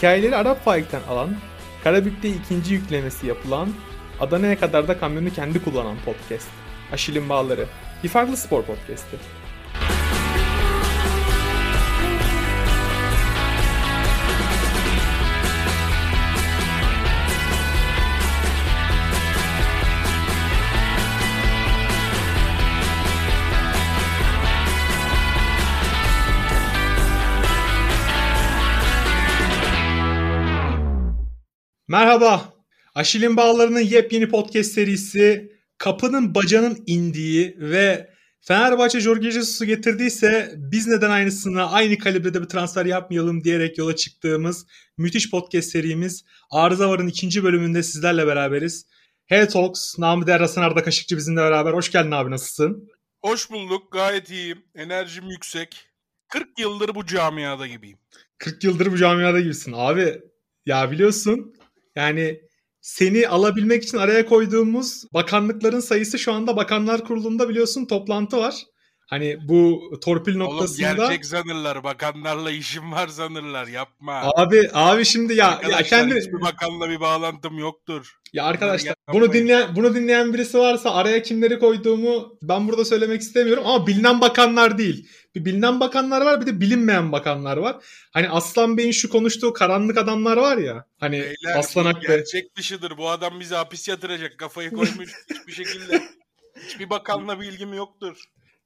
Hikayeleri Arap Faik'ten alan, Karabük'te ikinci yüklemesi yapılan, Adana'ya kadar da kamyonu kendi kullanan podcast. Aşil'in Bağları. Bir farklı spor podcast'i. Merhaba. Aşil'in Bağları'nın yepyeni podcast serisi kapının bacanın indiği ve Fenerbahçe Jorge Jesus'u getirdiyse biz neden aynısına aynı kalibrede bir transfer yapmayalım diyerek yola çıktığımız müthiş podcast serimiz Arıza Var'ın ikinci bölümünde sizlerle beraberiz. Hey Talks, Nami Der Hasan Arda Kaşıkçı bizimle beraber. Hoş geldin abi nasılsın? Hoş bulduk. Gayet iyiyim. Enerjim yüksek. 40 yıldır bu camiada gibiyim. 40 yıldır bu camiada gibisin. Abi ya biliyorsun yani seni alabilmek için araya koyduğumuz bakanlıkların sayısı şu anda Bakanlar Kurulu'nda biliyorsun toplantı var. Hani bu torpil noktasında. Oğlum gerçek sanırlar. Bakanlarla işim var sanırlar. Yapma. Abi abi şimdi ya Arkadaşlar, ya kendi hiçbir bakanla bir bağlantım yoktur. Ya arkadaşlar bunu dinleyen bunu dinleyen birisi varsa araya kimleri koyduğumu ben burada söylemek istemiyorum ama bilinen bakanlar değil. Bir bilinen bakanlar var bir de bilinmeyen bakanlar var. Hani Aslan Bey'in şu konuştuğu karanlık adamlar var ya. Hani Beyler Aslan bu Akbey. gerçek dışıdır. Bu adam bizi hapis yatıracak. Kafayı koymuş hiçbir şekilde. Hiçbir bakanla bir ilgim yoktur.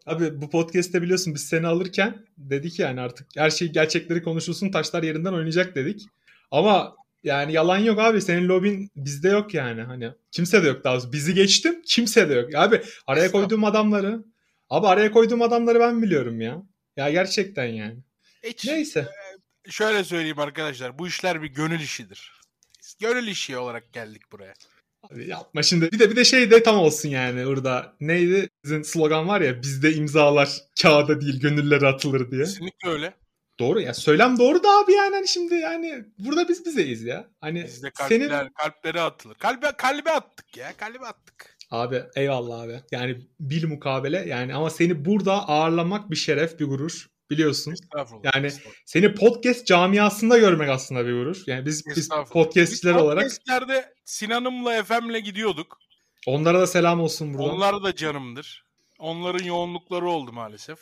Abi bu podcast'te biliyorsun biz seni alırken dedik yani artık her şey gerçekleri konuşulsun taşlar yerinden oynayacak dedik. Ama yani yalan yok abi senin lobin bizde yok yani hani kimse de yok daha doğrusu. Bizi geçtim kimse de yok. Abi araya koyduğum adamları abi araya koyduğum adamları ben biliyorum ya. Ya gerçekten yani. Hiç, Neyse. Şöyle söyleyeyim arkadaşlar. Bu işler bir gönül işidir. Gönül işi olarak geldik buraya. Abi yapma şimdi. Bir de bir de şey de tam olsun yani orada. Neydi? Sizin slogan var ya bizde imzalar kağıda değil gönüllere atılır diye. Kesinlikle öyle. Doğru ya. Söylem doğru da abi yani hani şimdi yani burada biz bizeyiz ya. Hani Bizde kalpler, senin kalplere atılır. Kalbe, kalbe attık ya. Kalbe attık. abi eyvallah abi. Yani bil mukabele yani ama seni burada ağırlamak bir şeref, bir gurur biliyorsun. Estağfurullah. Yani estağfurullah. Seni podcast camiasında görmek aslında bir gurur. Yani biz biz podcastçiler Biz olarak podcastlerde Sinan'ımla Efem'le gidiyorduk. onlara da selam olsun buradan. Onlar da canımdır. Onların yoğunlukları oldu maalesef.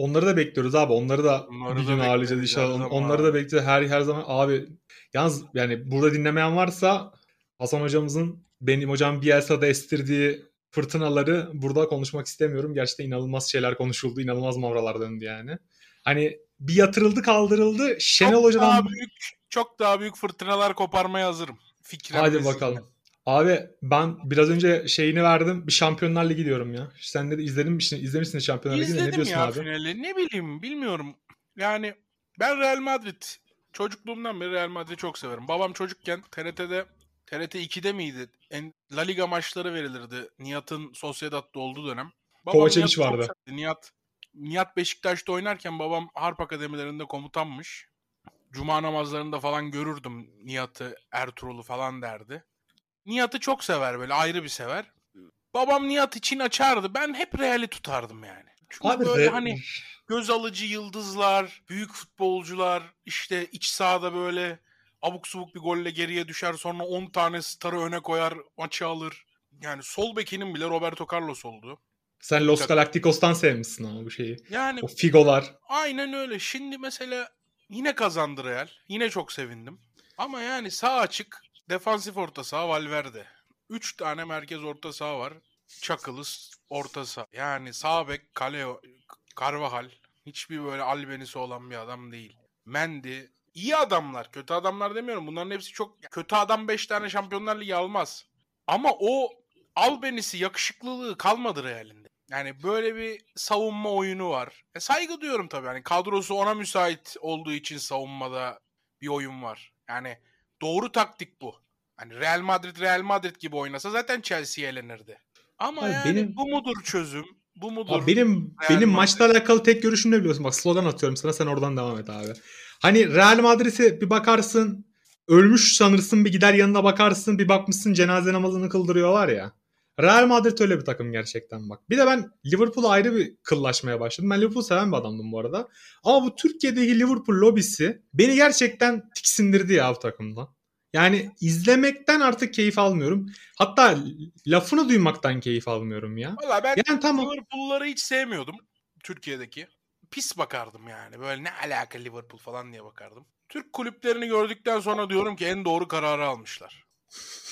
Onları da bekliyoruz abi. Onları da Onları bir da gün ağırlayacağız bekleriz inşallah. Onları da bekliyoruz her her zaman abi. Yalnız yani burada dinlemeyen varsa Hasan hocamızın benim hocam Bielsa'da estirdiği fırtınaları burada konuşmak istemiyorum. Gerçekten inanılmaz şeyler konuşuldu. inanılmaz mavralar döndü yani. Hani bir yatırıldı kaldırıldı. Şenol çok hocadan daha büyük, çok daha büyük fırtınalar koparmaya hazırım. Fikren hadi bakalım. Abi ben biraz önce şeyini verdim. Bir Şampiyonlar Ligi diyorum ya. Sen de izledin mi? İzlemişsin Şampiyonlar Ligi'ni. Ne İzledim diyorsun ya abi? finali. Ne bileyim bilmiyorum. Yani ben Real Madrid çocukluğumdan beri Real Madrid'i çok severim. Babam çocukken TRT'de TRT 2'de miydi? En, La Liga maçları verilirdi. Nihat'ın Sociedad'da olduğu dönem. Babam Kovacevic vardı. Nihat, Nihat Beşiktaş'ta oynarken babam harp akademilerinde komutanmış. Cuma namazlarında falan görürdüm Nihat'ı, Ertuğrul'u falan derdi. Nihat'ı çok sever böyle ayrı bir sever. Babam Nihat için açardı. Ben hep Real'i tutardım yani. Çünkü Abi böyle Re- hani göz alıcı yıldızlar, büyük futbolcular, işte iç sahada böyle abuk subuk bir golle geriye düşer sonra 10 tane starı öne koyar, maçı alır. Yani sol bekinin bile Roberto Carlos oldu. Sen Los Galacticos'tan sevmişsin ama bu şeyi. Yani O Figolar. aynen öyle. Şimdi mesela yine kazandı Real. Yine çok sevindim. Ama yani sağ açık, defansif orta saha Valverde. 3 tane merkez orta saha var. Çakılı orta saha. Yani sağ bek Kaleo, Carvajal. Hiçbir böyle albenisi olan bir adam değil. Mendy. iyi adamlar. Kötü adamlar demiyorum. Bunların hepsi çok... Kötü adam 5 tane Şampiyonlar Ligi almaz. Ama o albenisi, yakışıklılığı kalmadı Real'inde. Yani böyle bir savunma oyunu var. E saygı duyuyorum tabii. Yani kadrosu ona müsait olduğu için savunmada bir oyun var. Yani doğru taktik bu. Hani Real Madrid Real Madrid gibi oynasa zaten Chelsea elenirdi. Ama Abi yani benim- bu mudur çözüm? Bu mudur? Abi benim Real benim Madrid. maçla alakalı tek görüşüm ne biliyorsun? Bak slogan atıyorum sana sen oradan devam et abi. Hani Real Madrid'e bir bakarsın ölmüş sanırsın bir gider yanına bakarsın bir bakmışsın cenaze namazını kıldırıyorlar ya. Real Madrid öyle bir takım gerçekten bak. Bir de ben Liverpool'a ayrı bir kıllaşmaya başladım. Ben Liverpool seven bir adamdım bu arada. Ama bu Türkiye'deki Liverpool lobisi beni gerçekten tiksindirdi ya bu takımdan. Yani izlemekten artık keyif almıyorum. Hatta lafını duymaktan keyif almıyorum ya. Valla ben Yani tamam. Liverpool'ları hiç sevmiyordum Türkiye'deki. Pis bakardım yani. Böyle ne alaka Liverpool falan diye bakardım. Türk kulüplerini gördükten sonra diyorum ki en doğru kararı almışlar.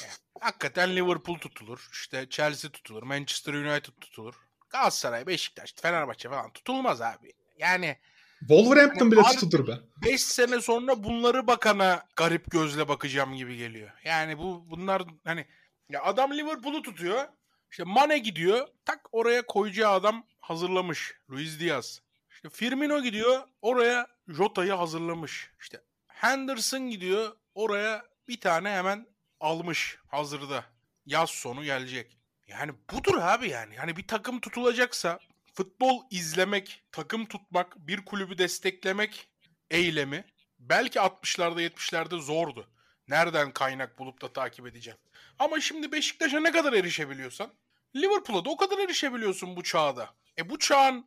Yani hakikaten Liverpool tutulur. işte Chelsea tutulur. Manchester United tutulur. Galatasaray, Beşiktaş, Fenerbahçe falan tutulmaz abi. Yani Wolverhampton bile Abi- tutur be. 5 sene sonra bunları bakana garip gözle bakacağım gibi geliyor. Yani bu bunlar hani ya adam Liverpool'u tutuyor. İşte Mane gidiyor. Tak oraya koyacağı adam hazırlamış. Luis Diaz. İşte Firmino gidiyor. Oraya Jota'yı hazırlamış. İşte Henderson gidiyor. Oraya bir tane hemen almış hazırda. Yaz sonu gelecek. Yani budur abi yani. Hani bir takım tutulacaksa futbol izlemek, takım tutmak, bir kulübü desteklemek eylemi belki 60'larda 70'lerde zordu. Nereden kaynak bulup da takip edeceğim. Ama şimdi Beşiktaş'a ne kadar erişebiliyorsan Liverpool'a da o kadar erişebiliyorsun bu çağda. E bu çağın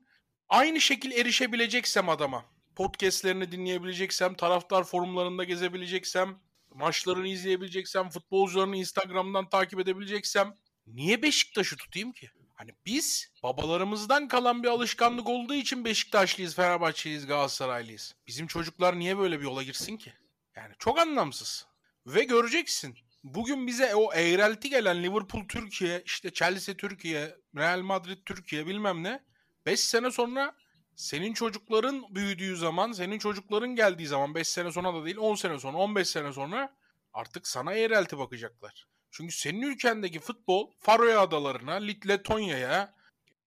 aynı şekil erişebileceksem adama, podcastlerini dinleyebileceksem, taraftar forumlarında gezebileceksem, maçlarını izleyebileceksem, futbolcularını Instagram'dan takip edebileceksem niye Beşiktaş'ı tutayım ki? Hani biz babalarımızdan kalan bir alışkanlık olduğu için Beşiktaşlıyız, Fenerbahçeliyiz, Galatasaraylıyız. Bizim çocuklar niye böyle bir yola girsin ki? Yani çok anlamsız. Ve göreceksin. Bugün bize o eğrelti gelen Liverpool Türkiye, işte Chelsea Türkiye, Real Madrid Türkiye bilmem ne. 5 sene sonra senin çocukların büyüdüğü zaman, senin çocukların geldiği zaman 5 sene sonra da değil 10 sene sonra, 15 sene sonra artık sana eğrelti bakacaklar. Çünkü senin ülkendeki futbol Faroe Adalarına, Letonya'ya,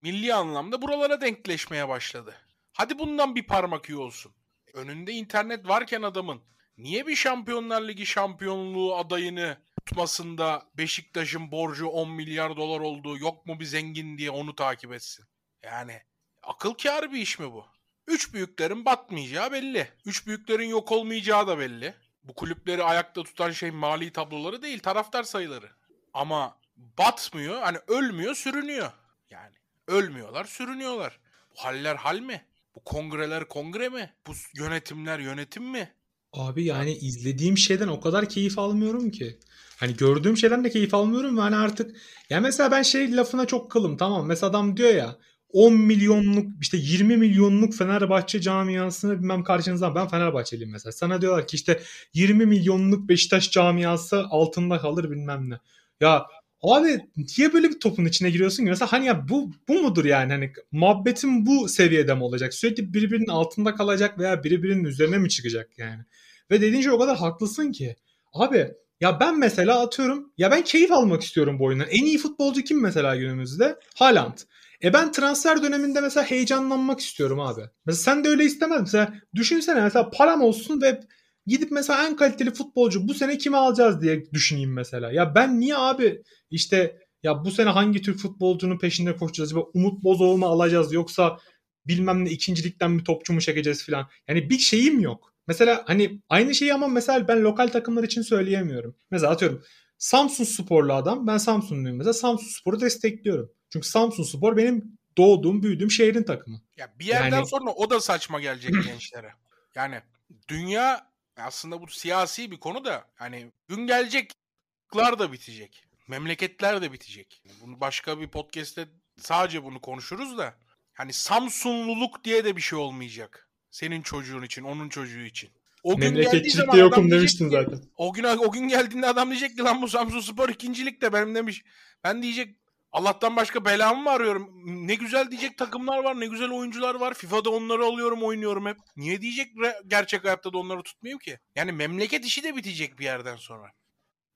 milli anlamda buralara denkleşmeye başladı. Hadi bundan bir parmak iyi olsun. Önünde internet varken adamın niye bir Şampiyonlar Ligi şampiyonluğu adayını tutmasında Beşiktaş'ın borcu 10 milyar dolar olduğu yok mu bir zengin diye onu takip etsin? Yani akıl kârı bir iş mi bu? Üç büyüklerin batmayacağı belli. Üç büyüklerin yok olmayacağı da belli. Bu kulüpleri ayakta tutan şey mali tabloları değil, taraftar sayıları. Ama batmıyor, hani ölmüyor, sürünüyor. Yani ölmüyorlar, sürünüyorlar. Bu haller hal mi? Bu kongreler kongre mi? Bu yönetimler yönetim mi? Abi yani izlediğim şeyden o kadar keyif almıyorum ki. Hani gördüğüm şeyden de keyif almıyorum ve hani artık ya mesela ben şey lafına çok kılım tamam. Mesela adam diyor ya 10 milyonluk işte 20 milyonluk Fenerbahçe camiasını bilmem karşınızdan ben Fenerbahçeliyim mesela. Sana diyorlar ki işte 20 milyonluk Beşiktaş camiası altında kalır bilmem ne. Ya abi niye böyle bir topun içine giriyorsun ki? Mesela hani ya bu bu mudur yani hani muhabbetin bu seviyede mi olacak? Sürekli birbirinin altında kalacak veya birbirinin üzerine mi çıkacak yani? Ve dediğin şey o kadar haklısın ki. Abi ya ben mesela atıyorum ya ben keyif almak istiyorum bu oyundan. En iyi futbolcu kim mesela günümüzde? Haaland. E ben transfer döneminde mesela heyecanlanmak istiyorum abi. Mesela sen de öyle istemez? Mesela düşünsene mesela param olsun ve gidip mesela en kaliteli futbolcu bu sene kimi alacağız diye düşüneyim mesela. Ya ben niye abi işte ya bu sene hangi Türk futbolcunun peşinde koşacağız? Acaba Umut Bozoğlu mu alacağız yoksa bilmem ne ikincilikten bir topçu mu çekeceğiz falan. Yani bir şeyim yok. Mesela hani aynı şeyi ama mesela ben lokal takımlar için söyleyemiyorum. Mesela atıyorum Samsun Sporlu adam ben Samsunluyum mesela Samsun Spor'u destekliyorum. Çünkü Samsun Spor benim doğduğum büyüdüğüm şehrin takımı. Ya bir yerden Yani- sonra o da saçma gelecek gençlere. Yani dünya aslında bu siyasi bir konu da hani gün gelecek da bitecek. Memleketler de bitecek. Bunu başka bir podcast'te sadece bunu konuşuruz da hani Samsunluluk diye de bir şey olmayacak. Senin çocuğun için, onun çocuğu için. O gün geldiği zaman yokum demiştin ki- zaten. O gün o gün geldiğinde adam diyecek ki lan bu Samsun Spor ikincilik de benim demiş. Ben diyecek Allah'tan başka belamı mı arıyorum? Ne güzel diyecek takımlar var, ne güzel oyuncular var. FIFA'da onları alıyorum, oynuyorum hep. Niye diyecek gerçek hayatta da onları tutmayayım ki? Yani memleket işi de bitecek bir yerden sonra.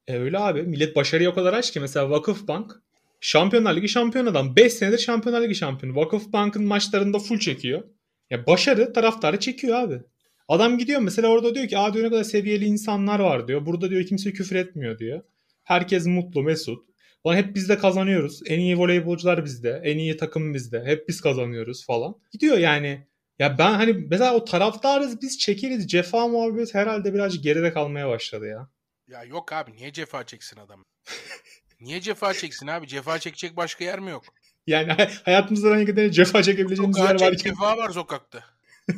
E öyle abi. Millet başarıya o kadar aç ki mesela Vakıfbank Şampiyonlar Ligi şampiyon adam. 5 senedir Şampiyonlar Ligi şampiyonu. Vakıfbank'ın maçlarında full çekiyor. Ya başarı taraftarı çekiyor abi. Adam gidiyor mesela orada diyor ki aa diyor ne kadar seviyeli insanlar var diyor. Burada diyor kimse küfür etmiyor diyor. Herkes mutlu, mesut. Ulan hep biz de kazanıyoruz. En iyi voleybolcular bizde. En iyi takım bizde. Hep biz kazanıyoruz falan. Gidiyor yani. Ya ben hani mesela o taraftarız biz çekeriz. Cefa muhabbeti herhalde birazcık geride kalmaya başladı ya. Ya yok abi niye cefa çeksin adam? Niye cefa çeksin abi? Cefa çekecek başka yer mi yok? Yani hayatımızda hangi kadar cefa çekebileceğimiz Sokağa yer çek, varken cefa var sokakta.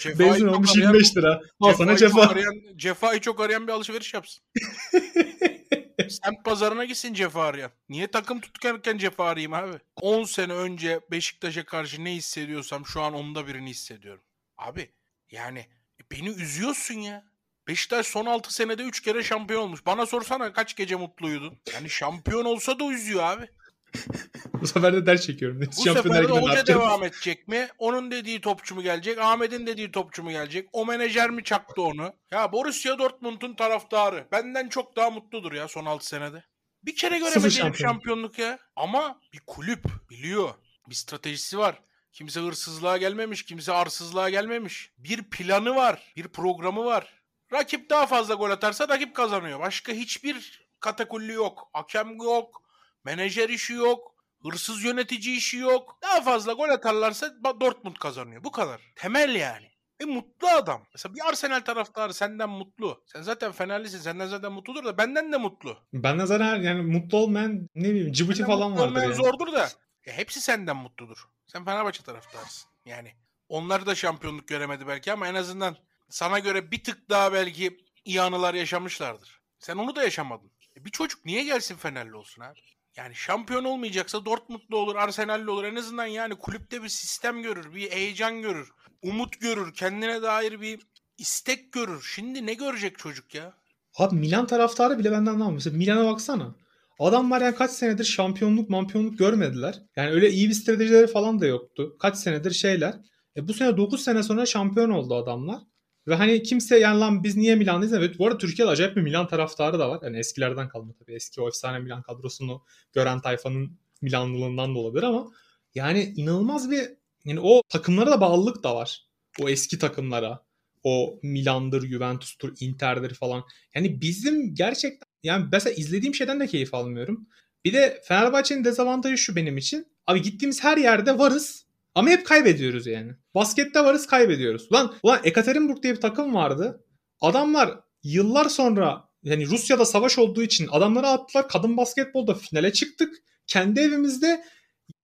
Cefayı benzin olmuş arayan- 25 lira. Al sana cefa. arayan- cefayı çok arayan bir alışveriş yapsın. Semt pazarına gitsin cefa arayan. Niye takım tutarken cefa arayayım abi? 10 sene önce Beşiktaş'a karşı ne hissediyorsam şu an onda birini hissediyorum. Abi yani e, beni üzüyorsun ya. Beşiktaş son 6 senede 3 kere şampiyon olmuş. Bana sorsana kaç gece mutluydun? Yani şampiyon olsa da üzüyor abi. Bu sefer de ders çekiyorum. Bu sefer de hoca devam edecek mi? Onun dediği topçu mu gelecek? Ahmet'in dediği topçu mu gelecek? O menajer mi çaktı onu? Ya Borussia Dortmund'un taraftarı. Benden çok daha mutludur ya son 6 senede. Bir kere Sıfır göremedi herif şampiyon. şampiyonluk ya. Ama bir kulüp biliyor. Bir stratejisi var. Kimse hırsızlığa gelmemiş, kimse arsızlığa gelmemiş. Bir planı var, bir programı var. Rakip daha fazla gol atarsa rakip kazanıyor. Başka hiçbir katakulli yok. Hakem yok, menajer işi yok, hırsız yönetici işi yok. Daha fazla gol atarlarsa Dortmund kazanıyor. Bu kadar. Temel yani. E mutlu adam. Mesela bir Arsenal taraftarı senden mutlu. Sen zaten Fenerlisin. Senden zaten mutludur da benden de mutlu. Benden zaten yani mutlu olmayan ne bileyim Cibuti falan vardır olmayan yani. zordur da. e, hepsi senden mutludur. Sen Fenerbahçe taraftarısın. Yani onlar da şampiyonluk göremedi belki ama en azından sana göre bir tık daha belki iyi anılar yaşamışlardır. Sen onu da yaşamadın. E, bir çocuk niye gelsin Fenerli olsun abi? Yani şampiyon olmayacaksa Dortmund'lu olur, Arsenal'li olur. En azından yani kulüpte bir sistem görür, bir heyecan görür, umut görür, kendine dair bir istek görür. Şimdi ne görecek çocuk ya? Abi Milan taraftarı bile benden anlamıyor. Mesela Milan'a baksana. Adamlar yani kaç senedir şampiyonluk mampiyonluk görmediler. Yani öyle iyi bir stratejileri falan da yoktu. Kaç senedir şeyler. E bu sene 9 sene sonra şampiyon oldu adamlar. Ve hani kimse yani lan biz niye Milan'dayız? Evet bu arada Türkiye'de acayip bir Milan taraftarı da var. Yani eskilerden kalma tabii. Eski o efsane Milan kadrosunu gören tayfanın Milanlılığından da olabilir ama yani inanılmaz bir yani o takımlara da bağlılık da var. O eski takımlara. O Milan'dır, Juventus'tur, Inter'dir falan. Yani bizim gerçekten yani mesela izlediğim şeyden de keyif almıyorum. Bir de Fenerbahçe'nin dezavantajı şu benim için. Abi gittiğimiz her yerde varız ama hep kaybediyoruz yani. Baskette varız kaybediyoruz. Ulan, ulan Ekaterinburg diye bir takım vardı. Adamlar yıllar sonra yani Rusya'da savaş olduğu için adamları attılar. Kadın basketbolda finale çıktık. Kendi evimizde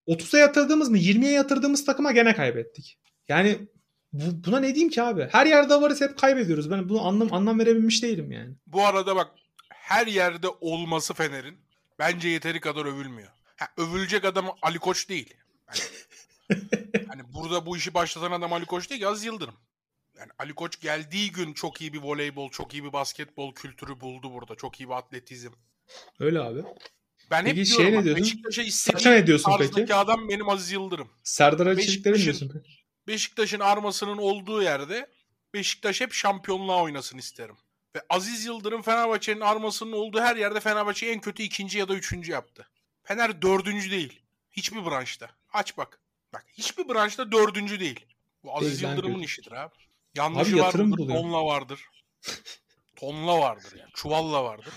30'a yatırdığımız mı 20'ye yatırdığımız takıma gene kaybettik. Yani bu, buna ne diyeyim ki abi? Her yerde varız hep kaybediyoruz. Ben bunu anlam anlam verebilmiş değilim yani. Bu arada bak her yerde olması Fener'in bence yeteri kadar övülmüyor. Ha, övülecek adam Ali Koç değil. Yani, hani burada bu işi başlatan adam Ali Koç değil ki Aziz Yıldırım. Yani Ali Koç geldiği gün çok iyi bir voleybol, çok iyi bir basketbol kültürü buldu burada. Çok iyi bir atletizm. Öyle abi. Ben Peki hep şeye diyorum ne bak, diyordun? Beşiktaş'a istediğim ne diyorsun peki? adam benim Aziz Yıldırım. Serdar Beşiktaş'ın- diyorsun peki? Beşiktaş'ın armasının olduğu yerde Beşiktaş hep şampiyonluğa oynasın isterim. Ve Aziz Yıldırım Fenerbahçe'nin armasının olduğu her yerde Fenerbahçe'yi en kötü ikinci ya da üçüncü yaptı. Fener dördüncü değil. Hiçbir branşta. Aç bak. Bak hiçbir branşta dördüncü değil. Bu Aziz Değil, Yıldırım'ın işidir abi. Yanlışı Abi var yatırım mıdır? buluyor. Tonla vardır. Tonla vardır yani. Çuvalla vardır.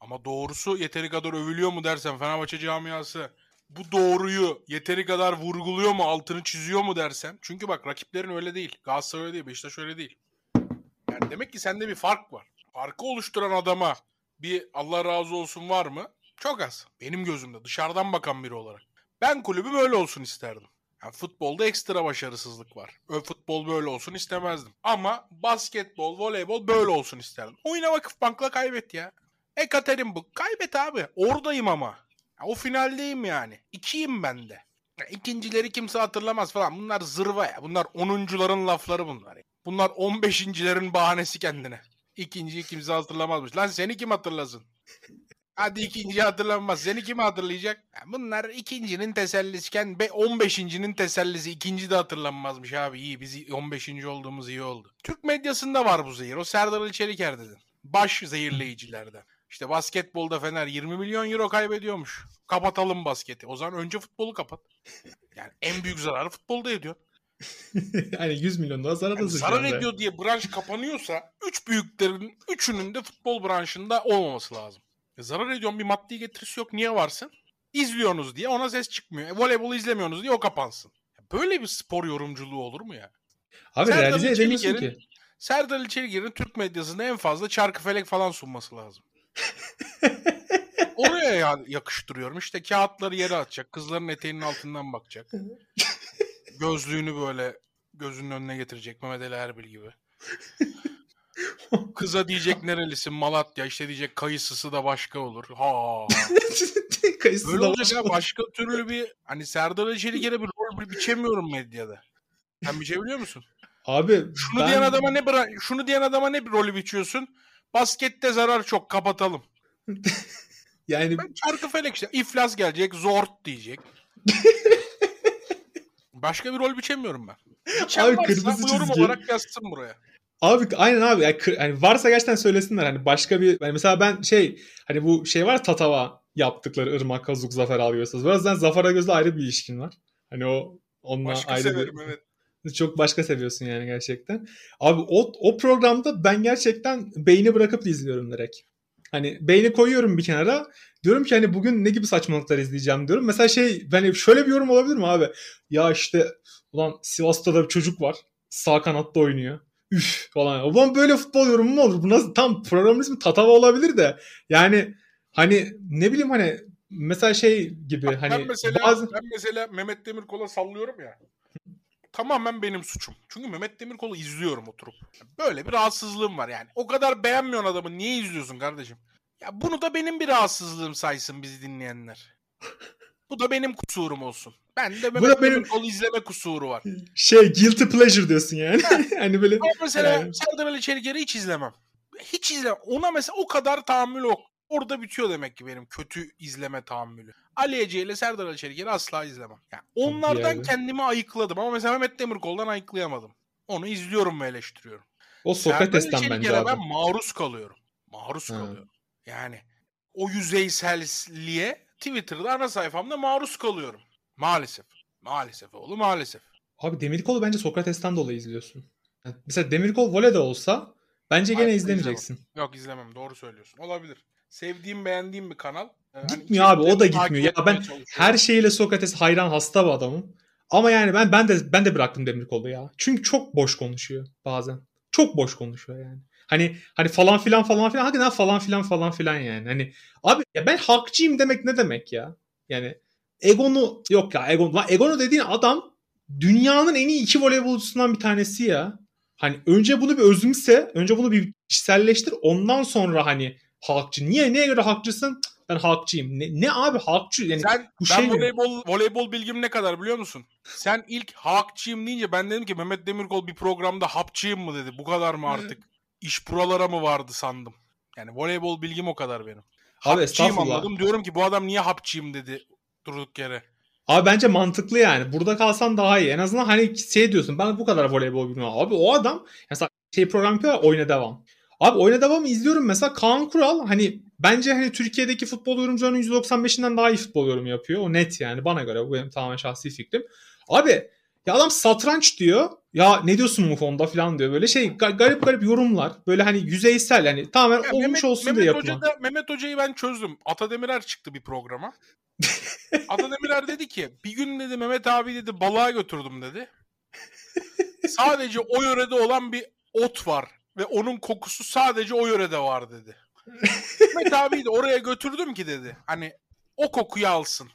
Ama doğrusu yeteri kadar övülüyor mu dersen Fenerbahçe camiası bu doğruyu yeteri kadar vurguluyor mu, altını çiziyor mu dersen. Çünkü bak rakiplerin öyle değil. Galatasaray öyle değil, Beşiktaş öyle değil. Yani demek ki sende bir fark var. Farkı oluşturan adama bir Allah razı olsun var mı? Çok az. Benim gözümde dışarıdan bakan biri olarak. Ben kulübüm öyle olsun isterdim. Yani futbolda ekstra başarısızlık var. Ö futbol böyle olsun istemezdim. Ama basketbol, voleybol böyle olsun isterdim. Oyna Vakıfbank'la kaybet ya. Ekaterinburg kaybet abi. Oradayım ama. Ya o finaldeyim yani. İkiyim ben de. Ya ikincileri kimse hatırlamaz falan. Bunlar zırva ya. Bunlar onuncuların lafları bunlar. Bunlar 15.lerin bahanesi kendine. İkinciyi kimse hatırlamazmış. Lan seni kim hatırlasın? Hadi ikinciyi hatırlanmaz. Seni kim hatırlayacak? Ya bunlar ikincinin tesellisken be 15.'nin tesellisi. ikinci de hatırlanmazmış abi. İyi biz 15. olduğumuz iyi oldu. Türk medyasında var bu zehir. O Serdar Ali Çeliker dedin. Baş zehirleyicilerden. İşte basketbolda Fener 20 milyon euro kaybediyormuş. Kapatalım basketi. O zaman önce futbolu kapat. Yani en büyük zararı futbolda ediyor. yani 100 milyon daha zarar Yani zarar ediyor diye branş kapanıyorsa üç büyüklerin üçünün de futbol branşında olmaması lazım. E, zarar ediyorsun bir maddi getirisi yok. Niye varsın? İzliyorsunuz diye ona ses çıkmıyor. E, voleybolu izlemiyorsunuz diye o kapansın. Böyle bir spor yorumculuğu olur mu ya? Abi Serdar realize Ali edemiyorsun ki. Serdar Ali Çelikir'in Türk medyasında en fazla çarkıfelek falan sunması lazım. Oraya oraya ya- yakıştırıyorum. İşte kağıtları yere atacak. Kızların eteğinin altından bakacak. Gözlüğünü böyle gözünün önüne getirecek Mehmet Ali Erbil gibi. Kıza diyecek nerelisin Malatya işte diyecek kayısısı da başka olur. Ha. Kayısı Böyle da olacak başka- başka türlü bir hani Serdar Açeliker'e bir rol biçemiyorum medyada. Sen biçebiliyor musun? Abi Şunu ben- diyen adama ne bıra- şunu diyen adama ne bir rolü biçiyorsun? Baskette zarar çok kapatalım. yani Ben çarkı felek işte iflas gelecek zort diyecek. Başka bir rol biçemiyorum ben. Biçen Abi varsa yorum çizgi. olarak yazsın buraya. Abi aynen abi yani, hani varsa gerçekten söylesinler hani başka bir hani mesela ben şey hani bu şey var Tatava yaptıkları Irmak Kazuk Zafer alıyorsunuz. Biraz ben Zafer Agöz'le ayrı bir ilişkin var. Hani o onunla Başka ayrı severim bir evet. çok başka seviyorsun yani gerçekten. Abi o o programda ben gerçekten beyni bırakıp izliyorum direkt. Hani beyni koyuyorum bir kenara. Diyorum ki hani bugün ne gibi saçmalıklar izleyeceğim diyorum. Mesela şey hani şöyle bir yorum olabilir mi abi? Ya işte ulan Sivas'ta da bir çocuk var. Sağ kanatta oynuyor. Üf falan. Ulan böyle futbol yorumu mu olur? Bu nasıl tam programın ismi Tatava olabilir de. Yani hani ne bileyim hani mesela şey gibi Bak hani ben mesela bazı ben mesela Mehmet Demirkol'a sallıyorum ya. Tamamen benim suçum. Çünkü Mehmet Demirkol'u izliyorum oturup. Böyle bir rahatsızlığım var yani. O kadar beğenmiyorsun adamı niye izliyorsun kardeşim? Ya bunu da benim bir rahatsızlığım saysın bizi dinleyenler. Bu da benim kusurum olsun. Ben de Mehmet da benim- Demirkol'u izleme kusuru var. şey guilty pleasure diyorsun yani. hani böyle Ama mesela Yani. Serdar Ali Çeliker'i hiç izlemem. Hiç izlemem. Ona mesela o kadar tahammül yok. Orada bitiyor demek ki benim kötü izleme tahammülü. Ali Ece ile Serdar Ali Çeliker'i asla izlemem. Yani onlardan yani. kendimi ayıkladım ama mesela Mehmet Demirkol'dan ayıklayamadım. Onu izliyorum ve eleştiriyorum. o Sokrates'ten bence abi. ben maruz kalıyorum. Maruz Ha. kalıyorum. Yani o yüzeyselliğe Twitter'da ana sayfamda maruz kalıyorum. Maalesef. Maalesef oğlum maalesef. Abi Demirkol'u bence Sokrates'ten dolayı izliyorsun. Yani mesela Demirkol voleyde olsa bence gene Hayır, izlemeyeceksin. Yok izlemem doğru söylüyorsun. Olabilir. Sevdiğim beğendiğim bir kanal. Ee, hani Gitmiyor abi, o da gitmiyor. Ya ben. Her şeyiyle Sokrates hayran hasta bir adamım. Ama yani ben ben de ben de bıraktım Demirkol'u ya. Çünkü çok boş konuşuyor bazen. Çok boş konuşuyor yani. Hani hani falan filan falan filan hakikaten falan filan falan filan yani. Hani abi ya ben hakçıyım demek ne demek ya? Yani Egon'u yok ya Egon lan Egon'u dediğin adam dünyanın en iyi iki voleybolcusundan bir tanesi ya. Hani önce bunu bir özümse, önce bunu bir kişiselleştir. Ondan sonra hani halkçı. Niye? Neye göre halkçısın? Ben halkçıyım. Ne, ne abi halkçı? Yani Sen, bu ben şey mi? voleybol, voleybol bilgim ne kadar biliyor musun? Sen ilk hakçıyım deyince ben dedim ki Mehmet Demirkol bir programda hapçıyım mı dedi. Bu kadar mı artık? İş buralara mı vardı sandım. Yani voleybol bilgim o kadar benim. Abi Hapçıyım anladım. Diyorum ki bu adam niye hapçıyım dedi durduk yere. Abi bence mantıklı yani. Burada kalsan daha iyi. En azından hani şey diyorsun ben bu kadar voleybol bilmiyorum. Abi o adam mesela şey program yapıyor ya, oyuna devam. Abi oyuna devamı izliyorum mesela Kaan Kural hani bence hani Türkiye'deki futbol yorumcularının %95'inden daha iyi futbol yorumu yapıyor. O net yani bana göre bu benim tamamen şahsi fikrim. Abi ya adam satranç diyor. Ya ne diyorsun bu konuda falan diyor. Böyle şey ga- garip garip yorumlar. Böyle hani yüzeysel yani tamamen Ya olmuş Mehmet, olsun Mehmet diye yapılan. Hoca da, Mehmet Hoca'yı ben çözdüm. Ata Demirer çıktı bir programa. Ata Demirer dedi ki bir gün dedi Mehmet abi dedi balığa götürdüm dedi. Sadece o yörede olan bir ot var ve onun kokusu sadece o yörede var dedi. Mehmet abi de oraya götürdüm ki dedi. Hani o kokuyu alsın.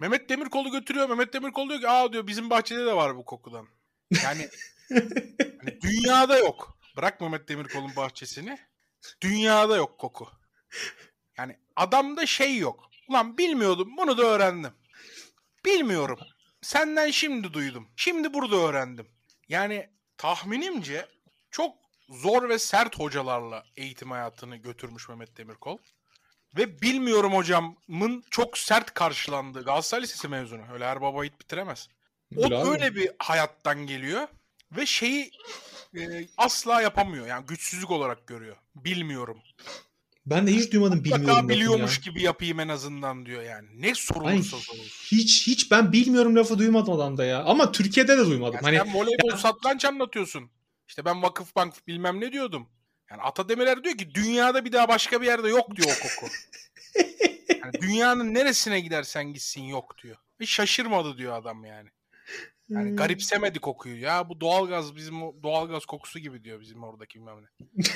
Mehmet Demirkol'u götürüyor. Mehmet Demirkol diyor ki aa diyor bizim bahçede de var bu kokudan. Yani hani dünyada yok. Bırak Mehmet Demirkol'un bahçesini. Dünyada yok koku. Yani adamda şey yok. Ulan bilmiyordum bunu da öğrendim. Bilmiyorum. Senden şimdi duydum. Şimdi burada öğrendim. Yani tahminimce çok zor ve sert hocalarla eğitim hayatını götürmüş Mehmet Demirkol. Ve bilmiyorum hocamın çok sert karşılandığı Galatasaray Lisesi mezunu. Öyle her baba yiğit bitiremez. O Bravo. öyle bir hayattan geliyor ve şeyi e, asla yapamıyor. Yani güçsüzlük olarak görüyor. Bilmiyorum. Ben de hiç duymadım bilmiyorum. Mutlaka lafını biliyormuş ya. gibi yapayım en azından diyor yani. Ne Ay, sorulursa sorulsun. hiç hiç ben bilmiyorum lafı duymadım adamda ya. Ama Türkiye'de de duymadım. Ya hani sen voleybol satranç anlatıyorsun. İşte ben vakıf bank bilmem ne diyordum. Yani Ata Demirer diyor ki dünyada bir daha başka bir yerde yok diyor o koku. Yani dünyanın neresine gidersen gitsin yok diyor. Hiç şaşırmadı diyor adam yani. Yani Hmm. garipsemedi kokuyu. Ya bu doğalgaz bizim doğalgaz kokusu gibi diyor bizim oradaki bilmem ne.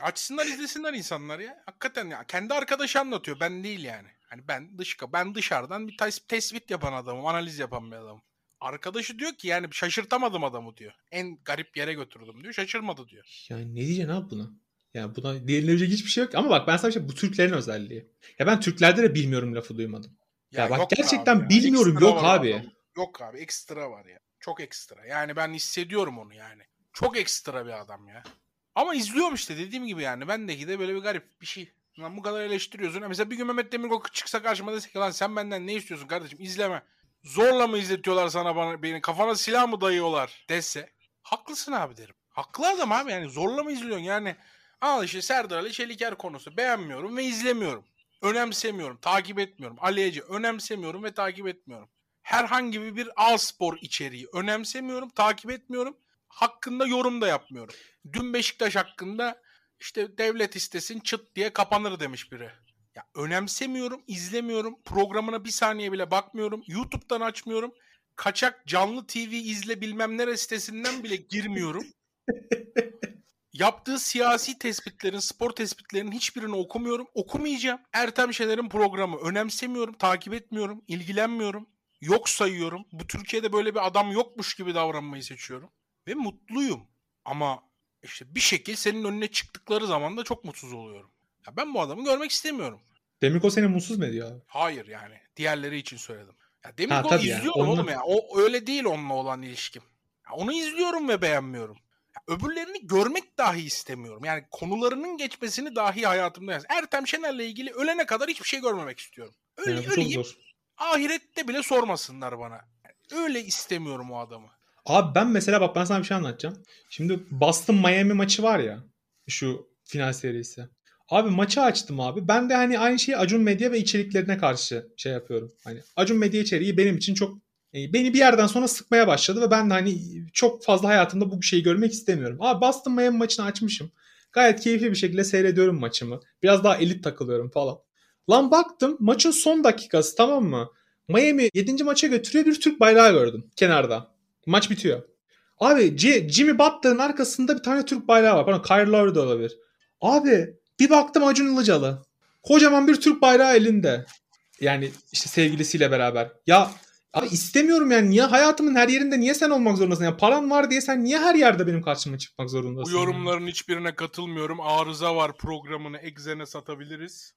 Açsınlar izlesinler insanlar ya. Hakikaten ya kendi arkadaşı anlatıyor. Ben değil yani. Hani ben dış ben dışarıdan bir tes- tespit yapan adamım, analiz yapan bir adamım. Arkadaşı diyor ki yani şaşırtamadım adamı diyor. En garip yere götürdüm diyor. Şaşırmadı diyor. Yani ne diyeceksin abi buna? Yani buna denilebilecek hiçbir şey yok. Ama bak ben sana şey bu Türklerin özelliği. Ya ben Türklerde de bilmiyorum lafı duymadım. Ya bak yok be gerçekten abi ya. bilmiyorum, yok abi. Yok abi ekstra var ya. Çok ekstra. Yani ben hissediyorum onu yani. Çok ekstra bir adam ya. Ama izliyorum işte dediğim gibi yani. Bendeki de böyle bir garip bir şey. Lan bu kadar eleştiriyorsun. Mesela bir gün Mehmet Demirkol çıksa karşıma dese ki lan sen benden ne istiyorsun kardeşim izleme. Zorla mı izletiyorlar sana bana beni kafana silah mı dayıyorlar dese. Haklısın abi derim. Haklı adam abi yani zorla mı izliyorsun yani. Al işte Serdar Ali Çeliker konusu beğenmiyorum ve izlemiyorum. Önemsemiyorum, takip etmiyorum. Ali Ece önemsemiyorum ve takip etmiyorum. Herhangi bir A spor içeriği önemsemiyorum, takip etmiyorum. Hakkında yorum da yapmıyorum. Dün Beşiktaş hakkında işte devlet istesin çıt diye kapanır demiş biri. Ya önemsemiyorum, izlemiyorum. Programına bir saniye bile bakmıyorum. YouTube'dan açmıyorum. Kaçak canlı TV izle bilmem nere sitesinden bile girmiyorum. Yaptığı siyasi tespitlerin, spor tespitlerinin hiçbirini okumuyorum. Okumayacağım. Ertem Şener'in programı önemsemiyorum, takip etmiyorum, ilgilenmiyorum. Yok sayıyorum. Bu Türkiye'de böyle bir adam yokmuş gibi davranmayı seçiyorum. Ve mutluyum. Ama işte bir şekil senin önüne çıktıkları zaman da çok mutsuz oluyorum. Ya ben bu adamı görmek istemiyorum. Demirkol seni mutsuz mu ediyor abi? Hayır yani. Diğerleri için söyledim. Ya Ha, ya, izliyorum onunla- oğlum ya. O öyle değil onunla olan ilişkim. Ya onu izliyorum ve beğenmiyorum. Ya öbürlerini görmek dahi istemiyorum. Yani konularının geçmesini dahi hayatımda yaz. Ertem Şener'le ilgili ölene kadar hiçbir şey görmemek istiyorum. Öyle, Yani öleyim. Ahirette bile sormasınlar bana. Öyle istemiyorum o adamı. Abi ben mesela bak ben sana bir şey anlatacağım. Şimdi Boston Miami maçı var ya şu final serisi. Abi maçı açtım abi. Ben de hani aynı şeyi Acun Medya ve içeriklerine karşı şey yapıyorum. Hani Acun Medya içeriği benim için çok e, beni bir yerden sonra sıkmaya başladı ve ben de hani çok fazla hayatımda bu şeyi görmek istemiyorum. Abi Boston Miami maçını açmışım. Gayet keyifli bir şekilde seyrediyorum maçımı. Biraz daha elit takılıyorum falan. Lan baktım maçın son dakikası tamam mı? Miami 7. maça götürüyor bir Türk bayrağı gördüm kenarda. Maç bitiyor. Abi G- Jimmy Butler'ın arkasında bir tane Türk bayrağı var. Pardon Kyle Lowry de olabilir. Abi bir baktım Acun Ilıcalı. Kocaman bir Türk bayrağı elinde. Yani işte sevgilisiyle beraber. Ya abi istemiyorum yani. Niye hayatımın her yerinde niye sen olmak zorundasın? Ya paran var diye sen niye her yerde benim karşıma çıkmak Bu zorundasın? yorumların hiçbirine katılmıyorum. Arıza var programını Exen'e satabiliriz.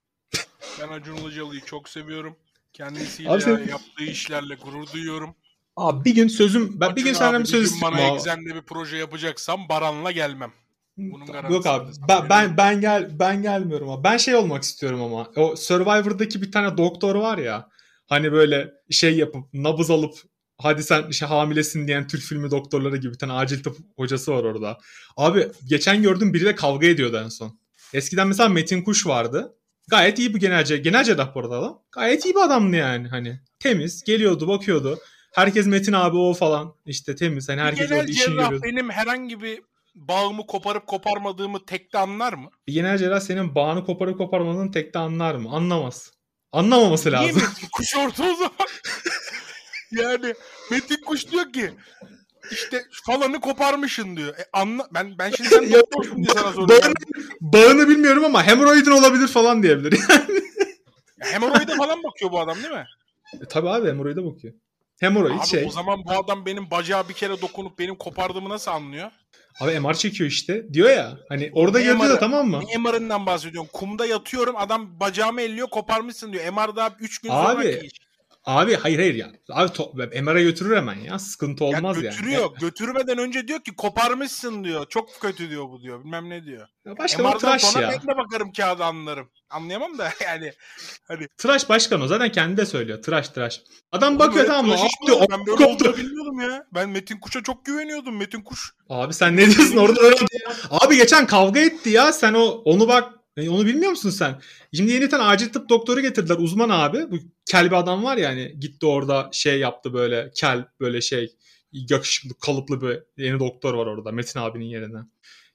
Ben Acun Ilıcalı'yı çok seviyorum. Kendisiyle Abi sen- yaptığı işlerle gurur duyuyorum. Abi bir gün sözüm ben bir Acun gün senden bir söz istiyorum. bana. Exen'de bir proje yapacaksam Baran'la gelmem. Bunun Yok garantisini abi. Ben, ben ben gel ben gelmiyorum ama. Ben şey olmak istiyorum ama. O Survivor'daki bir tane doktor var ya. Hani böyle şey yapıp nabız alıp hadi sen işte hamilesin diyen Türk filmi doktorları gibi bir tane acil tıp hocası var orada. Abi geçen gördüm biriyle kavga ediyordu en son. Eskiden mesela Metin Kuş vardı. Gayet iyi bir genel cerrah. Genel cerrah bu arada adam. Gayet iyi bir adamdı yani. Hani temiz. Geliyordu bakıyordu. Herkes Metin abi o falan. işte temiz. Hani herkes genel orada işini cerrah görüyordu. benim herhangi bir bağımı koparıp koparmadığımı tekte anlar mı? Bir genel cerrah senin bağını koparıp koparmadığını tek de anlar mı? Anlamaz. Anlamaması Niye lazım. Metin Kuş orada o zaman? yani Metin Kuş diyor ki işte falanı koparmışsın diyor. E anla ben ben şimdi sen doktorsun diye sana soruyorum. Bağını bilmiyorum ama hemoroidin olabilir falan diyebilir. Ya, hemoroide falan bakıyor bu adam değil mi? e, tabii abi hemoroide bakıyor. Hemoroid Abi şey. o zaman bu adam benim bacağı bir kere dokunup benim kopardığımı nasıl anlıyor? Abi MR çekiyor işte. Diyor ya. Hani orada Ne görüyor MR'ı? tamam mı? Ne MR'ından bahsediyorsun? Kumda yatıyorum adam bacağımı elliyor koparmışsın diyor. MR daha 3 gün Abi, sonraki iş. Abi hayır hayır ya. Abi to- MR'a götürür hemen ya. Sıkıntı Ya olmaz yani. götürüyor. Götürmeden önce diyor ki koparmışsın diyor. Çok kötü diyor bu diyor. Bilmem ne diyor. Ya başkan MR'dan tıraş sonra ya. ben de bakarım kağıda anlarım. Anlayamam da yani. Hani Tıraş başkan o. Zaten kendi de söylüyor. Tıraş tıraş. Adam Oğlum bakıyor tamam mı? Abi diyor? Ben böyle olduğunu bilmiyordum ya. Ben Metin Kuş'a çok güveniyordum. Metin Kuş. Abi sen ne diyorsun orada öyle Abi geçen kavga etti ya. Sen o onu bak e, onu bilmiyor musun sen? Şimdi yeni tane acil tıp doktoru getirdiler. Uzman abi. Bu kel bir adam var ya hani gitti orada şey yaptı böyle kel böyle şey yakışıklı kalıplı bir yeni doktor var orada Metin abinin yerine.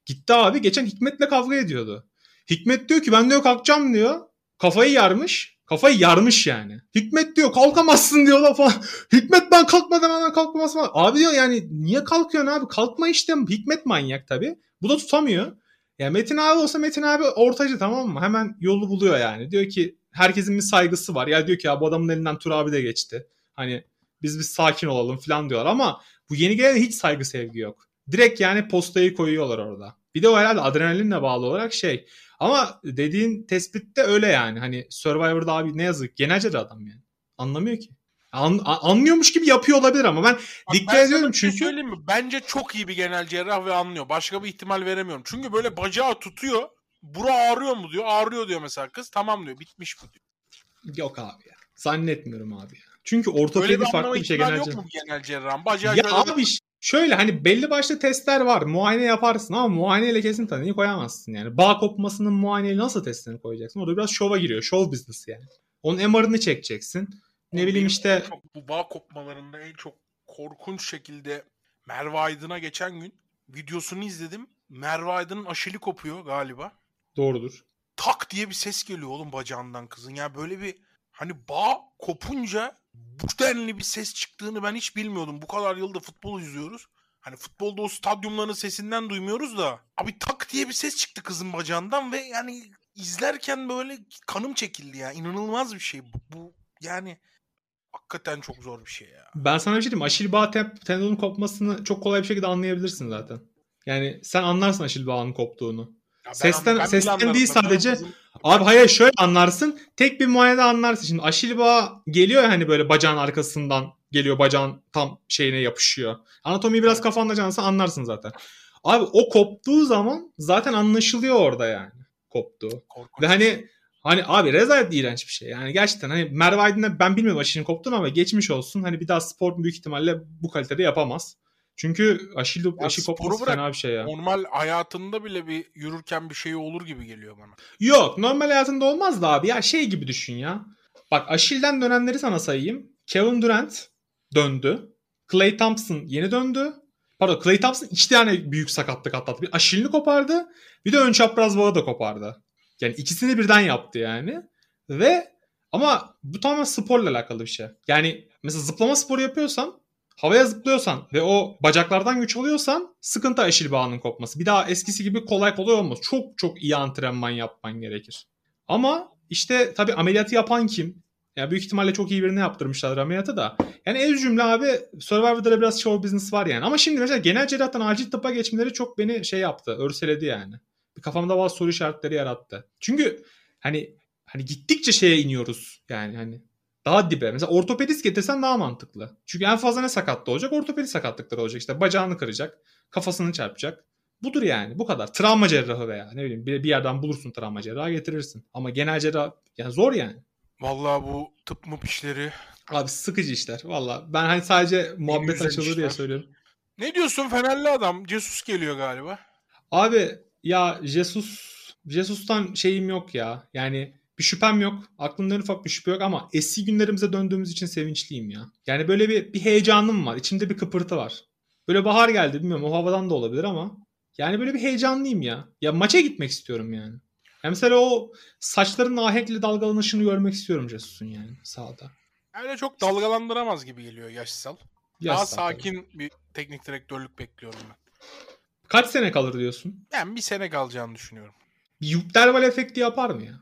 Gitti abi geçen Hikmet'le kavga ediyordu. Hikmet diyor ki ben diyor kalkacağım diyor. Kafayı yarmış. Kafayı yarmış yani. Hikmet diyor kalkamazsın diyor da falan. Hikmet ben kalkmadan hemen kalkmaz mı? Abi diyor yani niye kalkıyorsun abi? Kalkma işte. Hikmet manyak tabii. Bu da tutamıyor. Ya Metin abi olsa Metin abi ortacı tamam mı? Hemen yolu buluyor yani. Diyor ki herkesin bir saygısı var. Ya diyor ki ya bu adamın elinden Tur abi de geçti. Hani biz biz sakin olalım falan diyorlar ama bu yeni gelene hiç saygı sevgi yok. Direkt yani postayı koyuyorlar orada. Bir de o herhalde adrenalinle bağlı olarak şey. Ama dediğin tespitte öyle yani. Hani Survivor'da abi ne yazık genelce adam yani. Anlamıyor ki. An, anlıyormuş gibi yapıyor olabilir ama ben Bak dikkat ben ediyorum şey çünkü. Söyleyeyim mi? Bence çok iyi bir genel cerrah ve anlıyor. Başka bir ihtimal veremiyorum. Çünkü böyle bacağı tutuyor. Bura ağrıyor mu diyor. Ağrıyor diyor mesela kız. Tamam diyor. Bitmiş bu diyor. Yok abi ya. Zannetmiyorum abi ya. Çünkü ortopedi farklı bir şey genel cerrah. yok mu genel cerrah? Bacağı ya abi bir... şöyle hani belli başlı testler var. Muayene yaparsın ama muayeneyle kesin tanıyı koyamazsın yani. Bağ kopmasının muayeneyle nasıl testini koyacaksın? O da biraz şova giriyor. Show business yani. Onun MR'ını çekeceksin. Ne bileyim işte. Çok, bu bağ kopmalarında en çok korkunç şekilde Merve Aydın'a geçen gün videosunu izledim. Merve Aydın'ın aşili kopuyor galiba. Doğrudur. Tak diye bir ses geliyor oğlum bacağından kızın. Ya böyle bir hani bağ kopunca bu denli bir ses çıktığını ben hiç bilmiyordum. Bu kadar yılda futbol izliyoruz. Hani futbolda o stadyumların sesinden duymuyoruz da. Abi tak diye bir ses çıktı kızın bacağından ve yani izlerken böyle kanım çekildi ya. İnanılmaz bir şey. Bu, bu yani hakikaten çok zor bir şey ya. Ben sana bir şey diyeyim. Aşil bağ tendonun kopmasını çok kolay bir şekilde anlayabilirsin zaten. Yani sen anlarsın aşil bağının koptuğunu. Ya sesten ben sesten değil sadece. Anladım. Abi hayır şöyle anlarsın. Tek bir muayenede anlarsın. Şimdi aşil bağ geliyor hani böyle bacağın arkasından geliyor bacağın tam şeyine yapışıyor. Anatomiyi biraz kafanda canlısı anlarsın zaten. Abi o koptuğu zaman zaten anlaşılıyor orada yani koptuğu. Korkunç. Ve hani Hani abi rezalet iğrenç bir şey. Yani gerçekten hani Merve Aydın'la ben bilmiyorum aşının koptuğunu ama geçmiş olsun. Hani bir daha spor büyük ihtimalle bu kalitede yapamaz. Çünkü aşı, aşı kopması bırak, fena bir şey ya. Normal hayatında bile bir yürürken bir şey olur gibi geliyor bana. Yok normal hayatında olmaz da abi ya şey gibi düşün ya. Bak Aşil'den dönenleri sana sayayım. Kevin Durant döndü. Clay Thompson yeni döndü. Pardon Clay Thompson iki tane büyük sakatlık atlattı. Bir Aşil'ini kopardı. Bir de ön çapraz bağı da kopardı. Yani ikisini birden yaptı yani. Ve ama bu tamamen sporla alakalı bir şey. Yani mesela zıplama sporu yapıyorsan havaya zıplıyorsan ve o bacaklardan güç alıyorsan sıkıntı eşil bağının kopması. Bir daha eskisi gibi kolay kolay olmaz. Çok çok iyi antrenman yapman gerekir. Ama işte tabii ameliyatı yapan kim? Ya büyük ihtimalle çok iyi birini yaptırmışlar ameliyatı da. Yani ez cümle abi Survivor'da da biraz show business var yani. Ama şimdi mesela genel cerrahtan acil tıbba geçmeleri çok beni şey yaptı. Örseledi yani kafamda bazı soru işaretleri yarattı. Çünkü hani hani gittikçe şeye iniyoruz. Yani hani daha dibe. Mesela ortopedist getirsen daha mantıklı. Çünkü en fazla ne sakatlı olacak? Ortopedi sakatlıkları olacak. İşte bacağını kıracak. Kafasını çarpacak. Budur yani. Bu kadar. Travma cerrahı veya ne bileyim bir, bir yerden bulursun travma cerrahı getirirsin. Ama genel cerrah yani zor yani. Vallahi bu tıp mı işleri. Abi sıkıcı işler. Vallahi ben hani sadece muhabbet açılır diye söylüyorum. Ne diyorsun Fenerli adam? Jesus geliyor galiba. Abi ya Jesus Jesus'tan şeyim yok ya. Yani bir şüphem yok. Aklımda en ufak bir şüphe yok ama eski günlerimize döndüğümüz için sevinçliyim ya. Yani böyle bir, bir heyecanım var. İçimde bir kıpırtı var. Böyle bahar geldi bilmiyorum o havadan da olabilir ama. Yani böyle bir heyecanlıyım ya. Ya maça gitmek istiyorum yani. yani mesela o saçların ahenkli dalgalanışını görmek istiyorum Jesus'un yani sahada. Öyle çok dalgalandıramaz gibi geliyor yaşsal. Daha sakin tabii. bir teknik direktörlük bekliyorum ben. Kaç sene kalır diyorsun? Ben bir sene kalacağını düşünüyorum. Bir Yupterval efekti yapar mı ya?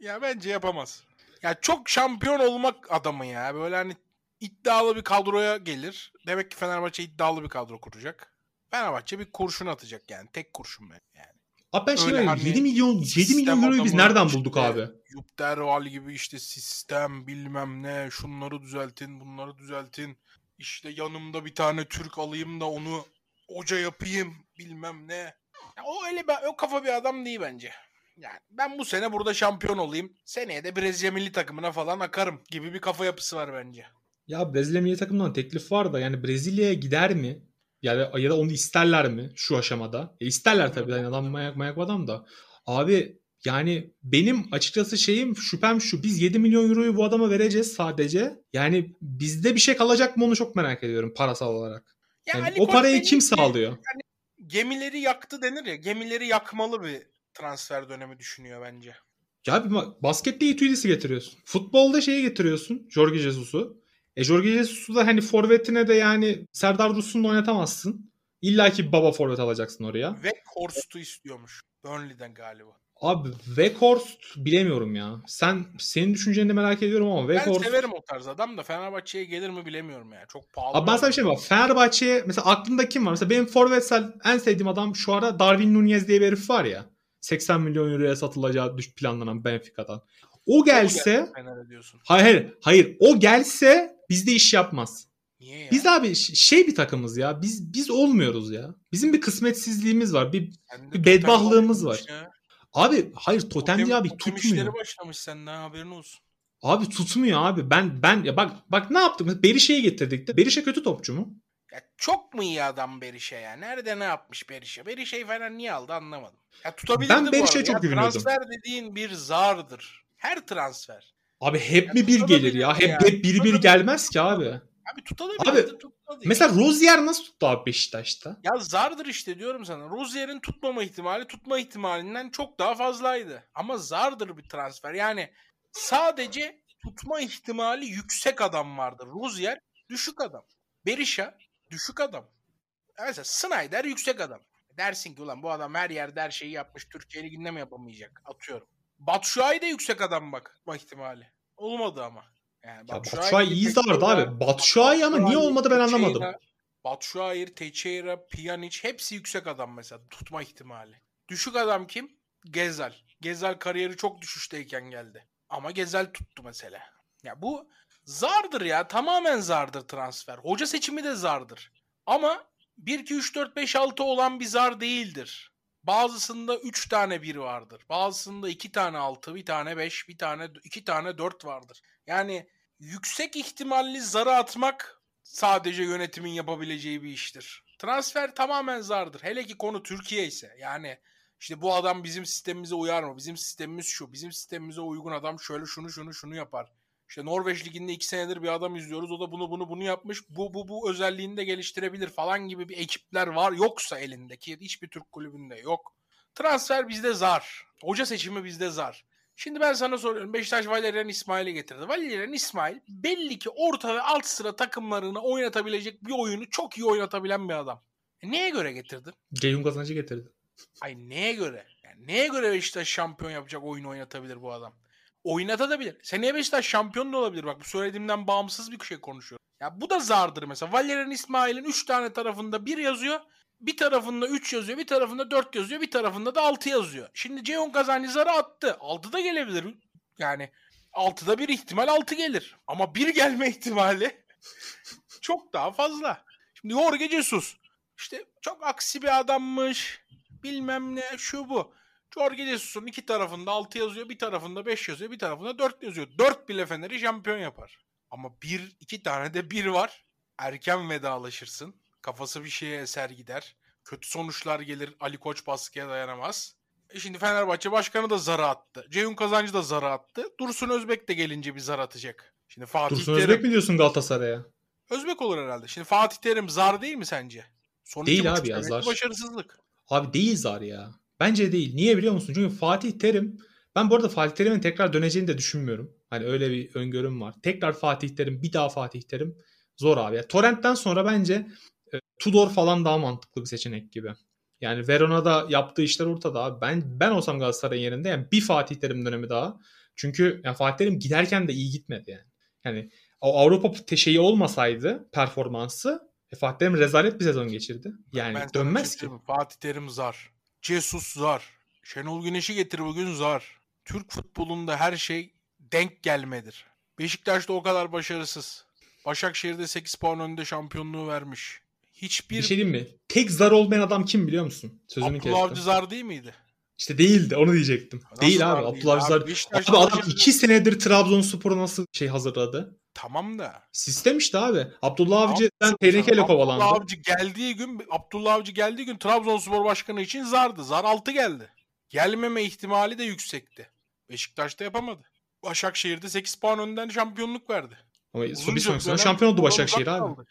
Ya bence yapamaz. Ya çok şampiyon olmak adamı ya. Böyle hani iddialı bir kadroya gelir. Demek ki Fenerbahçe iddialı bir kadro kuracak. Fenerbahçe bir kurşun atacak yani. Tek kurşun ben yani. Abi ben şey hani 7 milyon 7 milyon euroyu biz nereden işte, bulduk abi? Yupterval gibi işte sistem bilmem ne şunları düzeltin bunları düzeltin. İşte yanımda bir tane Türk alayım da onu hoca yapayım bilmem ne. Ya o öyle bir, o kafa bir adam değil bence. Yani ben bu sene burada şampiyon olayım. Seneye de Brezilya milli takımına falan akarım gibi bir kafa yapısı var bence. Ya Brezilya milli takımından teklif var da yani Brezilya'ya gider mi? Ya da, ya da onu isterler mi şu aşamada? E isterler tabii. Yani adam mayak mayak adam da. Abi yani benim açıkçası şeyim şüphem şu. Biz 7 milyon euroyu bu adama vereceğiz sadece. Yani bizde bir şey kalacak mı onu çok merak ediyorum parasal olarak. Yani, yani o parayı kim sağlıyor? Yani gemileri yaktı denir ya. Gemileri yakmalı bir transfer dönemi düşünüyor bence. Ya bir bak, baskette Ituidis'i getiriyorsun. Futbolda şeyi getiriyorsun. Jorge Jesus'u. E Jorge Jesus'u da hani forvetine de yani Serdar Dursun'la oynatamazsın. İlla ki baba forvet alacaksın oraya. Ve Horst'u istiyormuş. Burnley'den galiba. Abi Weghorst bilemiyorum ya. Sen senin düşünceni de merak ediyorum ama Ben Weghorst... severim o tarz adam da Fenerbahçe'ye gelir mi bilemiyorum ya. Çok pahalı. Abi ben sana bir şey bak. Fenerbahçe'ye mesela aklında kim var? Mesela benim forvetsel en sevdiğim adam şu ara Darwin Nunez diye bir herif var ya. 80 milyon euroya satılacağı düş planlanan Benfica'dan. O gelse... Hayır hayır. Hayır. O gelse bizde iş yapmaz. Niye ya? Biz abi şey bir takımız ya. Biz biz olmuyoruz ya. Bizim bir kısmetsizliğimiz var. Bir Sende bir bedbahlığımız var. ya. Abi hayır totem değil abi totem tutmuyor. işleri başlamış senden haberin olsun. Abi tutmuyor abi. Ben ben ya bak bak ne yaptık? Berişe'yi getirdik de. Berişe kötü topçu mu? Ya çok mu iyi adam Berişe ya? Nerede ne yapmış Berişe? Berişe'yi falan niye aldı anlamadım. Ya tutabilirdi Ben arada. çok güveniyordum. Transfer dediğin bir zardır. Her transfer. Abi hep Ya mi bir gelir ya? ya. Hep hep biri bir Tutabilir. gelmez ki abi. Abi tutabilirdi Abi, tutmadı. Mesela Rozier nasıl tuttu abi Beşiktaş'ta? Ya zardır işte diyorum sana. Rozier'in tutmama ihtimali tutma ihtimalinden çok daha fazlaydı. Ama zardır bir transfer. Yani sadece tutma ihtimali yüksek adam vardı. Rozier düşük adam. Berisha düşük adam. Mesela Snyder yüksek adam. Dersin ki ulan bu adam her yerde her şeyi yapmış. Türkiye Ligi'nde mi yapamayacak? Atıyorum. Batshuayi de yüksek adam bak. Tutma ihtimali. Olmadı ama. Yani Ya Batshuayi, iyi zardı abi. Batshuayi ama niye olmadı ben anlamadım. Batshuayi, Teixeira, Pjanic hepsi yüksek adam mesela tutma ihtimali. Düşük adam kim? Gezal. Gezal kariyeri çok düşüşteyken geldi. Ama Gezal tuttu mesela. Ya bu zardır ya. Tamamen zardır transfer. Hoca seçimi de zardır. Ama 1 2 3 4 5 6 olan bir zar değildir. Bazısında 3 tane 1 vardır. Bazısında 2 tane 6, bir tane 5, bir tane 2 tane 4 vardır. Yani yüksek ihtimalli zarı atmak sadece yönetimin yapabileceği bir iştir. Transfer tamamen zardır. Hele ki konu Türkiye ise. Yani işte bu adam bizim sistemimize uyar mı? Bizim sistemimiz şu. Bizim sistemimize uygun adam şöyle şunu şunu şunu yapar. İşte Norveç Ligi'nde iki senedir bir adam izliyoruz. O da bunu bunu bunu yapmış. Bu bu bu özelliğini de geliştirebilir falan gibi bir ekipler var. Yoksa elindeki hiçbir Türk kulübünde yok. Transfer bizde zar. Hoca seçimi bizde zar. Şimdi ben sana soruyorum. Beşiktaş Valerian İsmail'i getirdi. Valerian İsmail belli ki orta ve alt sıra takımlarını oynatabilecek bir oyunu çok iyi oynatabilen bir adam. E neye göre getirdin? Ceyhun Kazancı getirdi. Ay neye göre? Yani neye göre Beşiktaş şampiyon yapacak oyun oynatabilir bu adam? Oynatabilir. Seneye Beşiktaş şampiyon da olabilir. Bak bu söylediğimden bağımsız bir şey konuşuyorum. Ya bu da zardır mesela. Valerian İsmail'in 3 tane tarafında 1 yazıyor. Bir tarafında 3 yazıyor, bir tarafında 4 yazıyor, bir tarafında da 6 yazıyor. Şimdi Ceyhun Kazancı zarı attı. 6 da gelebilir. Yani 6'da bir ihtimal 6 gelir. Ama 1 gelme ihtimali çok daha fazla. Şimdi Jorge Jesus. İşte çok aksi bir adammış. Bilmem ne şu bu. Jorge Jesus'un iki tarafında 6 yazıyor, bir tarafında 5 yazıyor, bir tarafında 4 yazıyor. 4 bile Fener'i şampiyon yapar. Ama bir, iki tane de bir var. Erken vedalaşırsın. Kafası bir şeye eser gider. Kötü sonuçlar gelir. Ali Koç baskıya dayanamaz. E şimdi Fenerbahçe başkanı da zara attı. Ceyhun Kazancı da zara attı. Dursun Özbek de gelince bir zar atacak. Şimdi Fatih Dursun Terim. Özbek mi diyorsun Galatasaray'a? Özbek olur herhalde. Şimdi Fatih Terim zar değil mi sence? Son Değil abi ya, zar. Başarısızlık. Abi değil zar ya. Bence değil. Niye biliyor musun? Çünkü Fatih Terim ben bu arada Fatih Terim'in tekrar döneceğini de düşünmüyorum. Hani öyle bir öngörüm var. Tekrar Fatih Terim, bir daha Fatih Terim zor abi. Ya, Torrent'ten sonra bence Tudor falan daha mantıklı bir seçenek gibi. Yani Verona'da yaptığı işler ortada abi. Ben ben olsam Galatasaray'ın yerinde yani bir Fatih Terim dönemi daha. Çünkü yani Fatih Terim giderken de iyi gitmedi yani. Yani o Avrupa şeyi olmasaydı performansı e, Fatih Terim rezalet bir sezon geçirdi. Yani Ben sana dönmez şey ki. Fatih Terim zar. Jesus zar. Şenol Güneş'i getir bugün zar. Türk futbolunda her şey denk gelmedir. Beşiktaş'ta o kadar başarısız. Başakşehir'de 8 puan önünde şampiyonluğu vermiş. Hiçbir Bir şey diyeyim mi? Tek zar olmayan adam kim biliyor musun? Sözünü Abdullah Avcı kestim. zar değil miydi? İşte değildi onu diyecektim. Nasıl değil abi Abdullah Avcı abi? Beşiktaş'ta Abi adam başarılı- iki senedir Trabzonspor'u nasıl şey hazırladı? Tamam da. Sistem işte abi. Abdullah Avcı ben Abdullah- tehlikeyle Abdullah kovalandı. Avcı geldiği gün Abdullah Avcı geldiği gün Trabzonspor başkanı için zardı. Zar 6 geldi. Gelmeme ihtimali de yüksekti. Beşiktaş'ta yapamadı. Başakşehir'de 8 puan önden şampiyonluk verdi. Ama bir sonraki sene dönem şampiyon oldu Başakşehir abi. kaldı.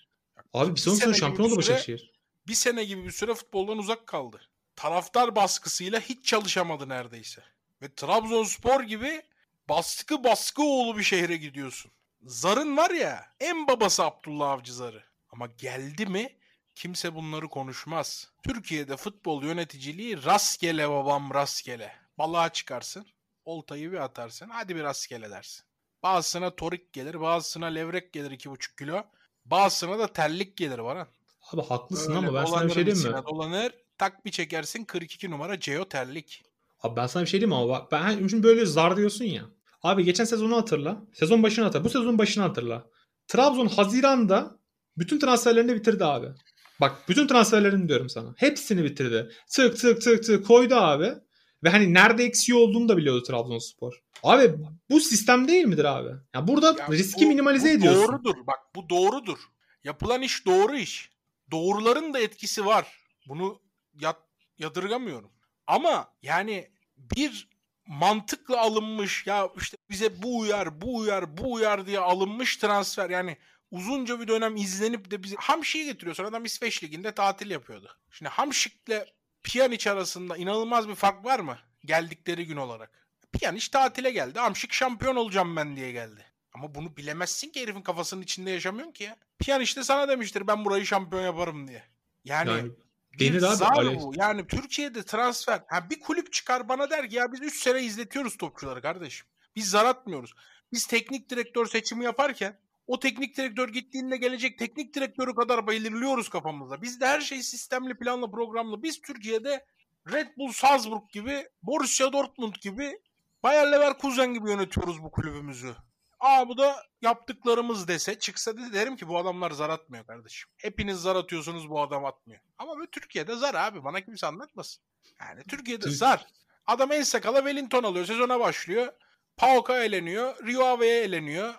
Abi bir sene sene şampiyon oldu Başakşehir. Bir sene gibi bir süre futboldan uzak kaldı. Taraftar baskısıyla hiç çalışamadı neredeyse. Ve Trabzonspor gibi baskı baskı oğlu bir şehre gidiyorsun. Zar'ın var ya en babası Abdullah Avcı Zar'ı. Ama geldi mi kimse bunları konuşmaz. Türkiye'de futbol yöneticiliği rastgele babam rastgele. Balığa çıkarsın, oltayı bir atarsın, hadi bir rastgele dersin. Bazısına torik gelir, bazısına levrek gelir 2,5 kilo. Bazısına da terlik gelir Baran. Abi haklısın Öyle ama ben sana bir şey diyeyim mi? dolanır, tak bir çekersin 42 numara Ceo terlik. Abi ben sana bir şey diyeyim mi ama bak ben şimdi böyle zar diyorsun ya. Abi geçen sezonu hatırla. Sezon başını hatırla. Bu sezon başını hatırla. Trabzon Haziran'da bütün transferlerini bitirdi abi. Bak bütün transferlerini diyorum sana. Hepsini bitirdi. Tık tık tık tık koydu abi. Ve hani nerede eksiği olduğunu da biliyordu Trabzonspor. Abi bu sistem değil midir abi? Ya burada Ya riski bu- minimalize bu ediyorsun. Doğrudur. Bak bu doğrudur. Yapılan iş doğru iş. Doğruların da etkisi var. Bunu yat, yadırgamıyorum. Ama yani bir mantıkla alınmış ya işte bize bu uyar, bu uyar, bu uyar diye alınmış transfer yani uzunca bir dönem izlenip de bize Hamşik'i getiriyorsun. Adam İsveç Ligi'nde tatil yapıyordu. Şimdi Hamşik'le Pjanic arasında inanılmaz bir fark var mı? Geldikleri gün olarak. Pjanic tatile geldi. Hamşik şampiyon olacağım ben diye geldi. Ama bunu bilemezsin ki herifin kafasının içinde yaşamıyorsun ki ya. Pjanic de sana demiştir ben burayı şampiyon yaparım diye. Yani, Yani denir abi, Alex. bu. Yani Türkiye'de transfer. Ha bir kulüp çıkar bana der ki ya biz 3 sene izletiyoruz topçuları kardeşim. Biz zar atmıyoruz. Biz teknik direktör seçimi yaparken o teknik direktör gittiğinde gelecek teknik direktörü kadar belirliyoruz kafamızda. Bizde her şey sistemli, planlı, programlı. Biz Türkiye'de Red Bull Salzburg gibi, Borussia Dortmund gibi, Bayer Leverkusen gibi yönetiyoruz bu kulübümüzü. Aa bu da yaptıklarımız dese çıksa da derim ki bu adamlar zar atmıyor kardeşim. Hepiniz zar atıyorsunuz bu adam atmıyor. Ama böyle Türkiye'de zar abi bana kimse anlatmasın. Yani Türkiye'de Türk- zar. Adam en sakala Wellington alıyor sezona başlıyor. Paok'a eleniyor. Rio Ave'ye eleniyor.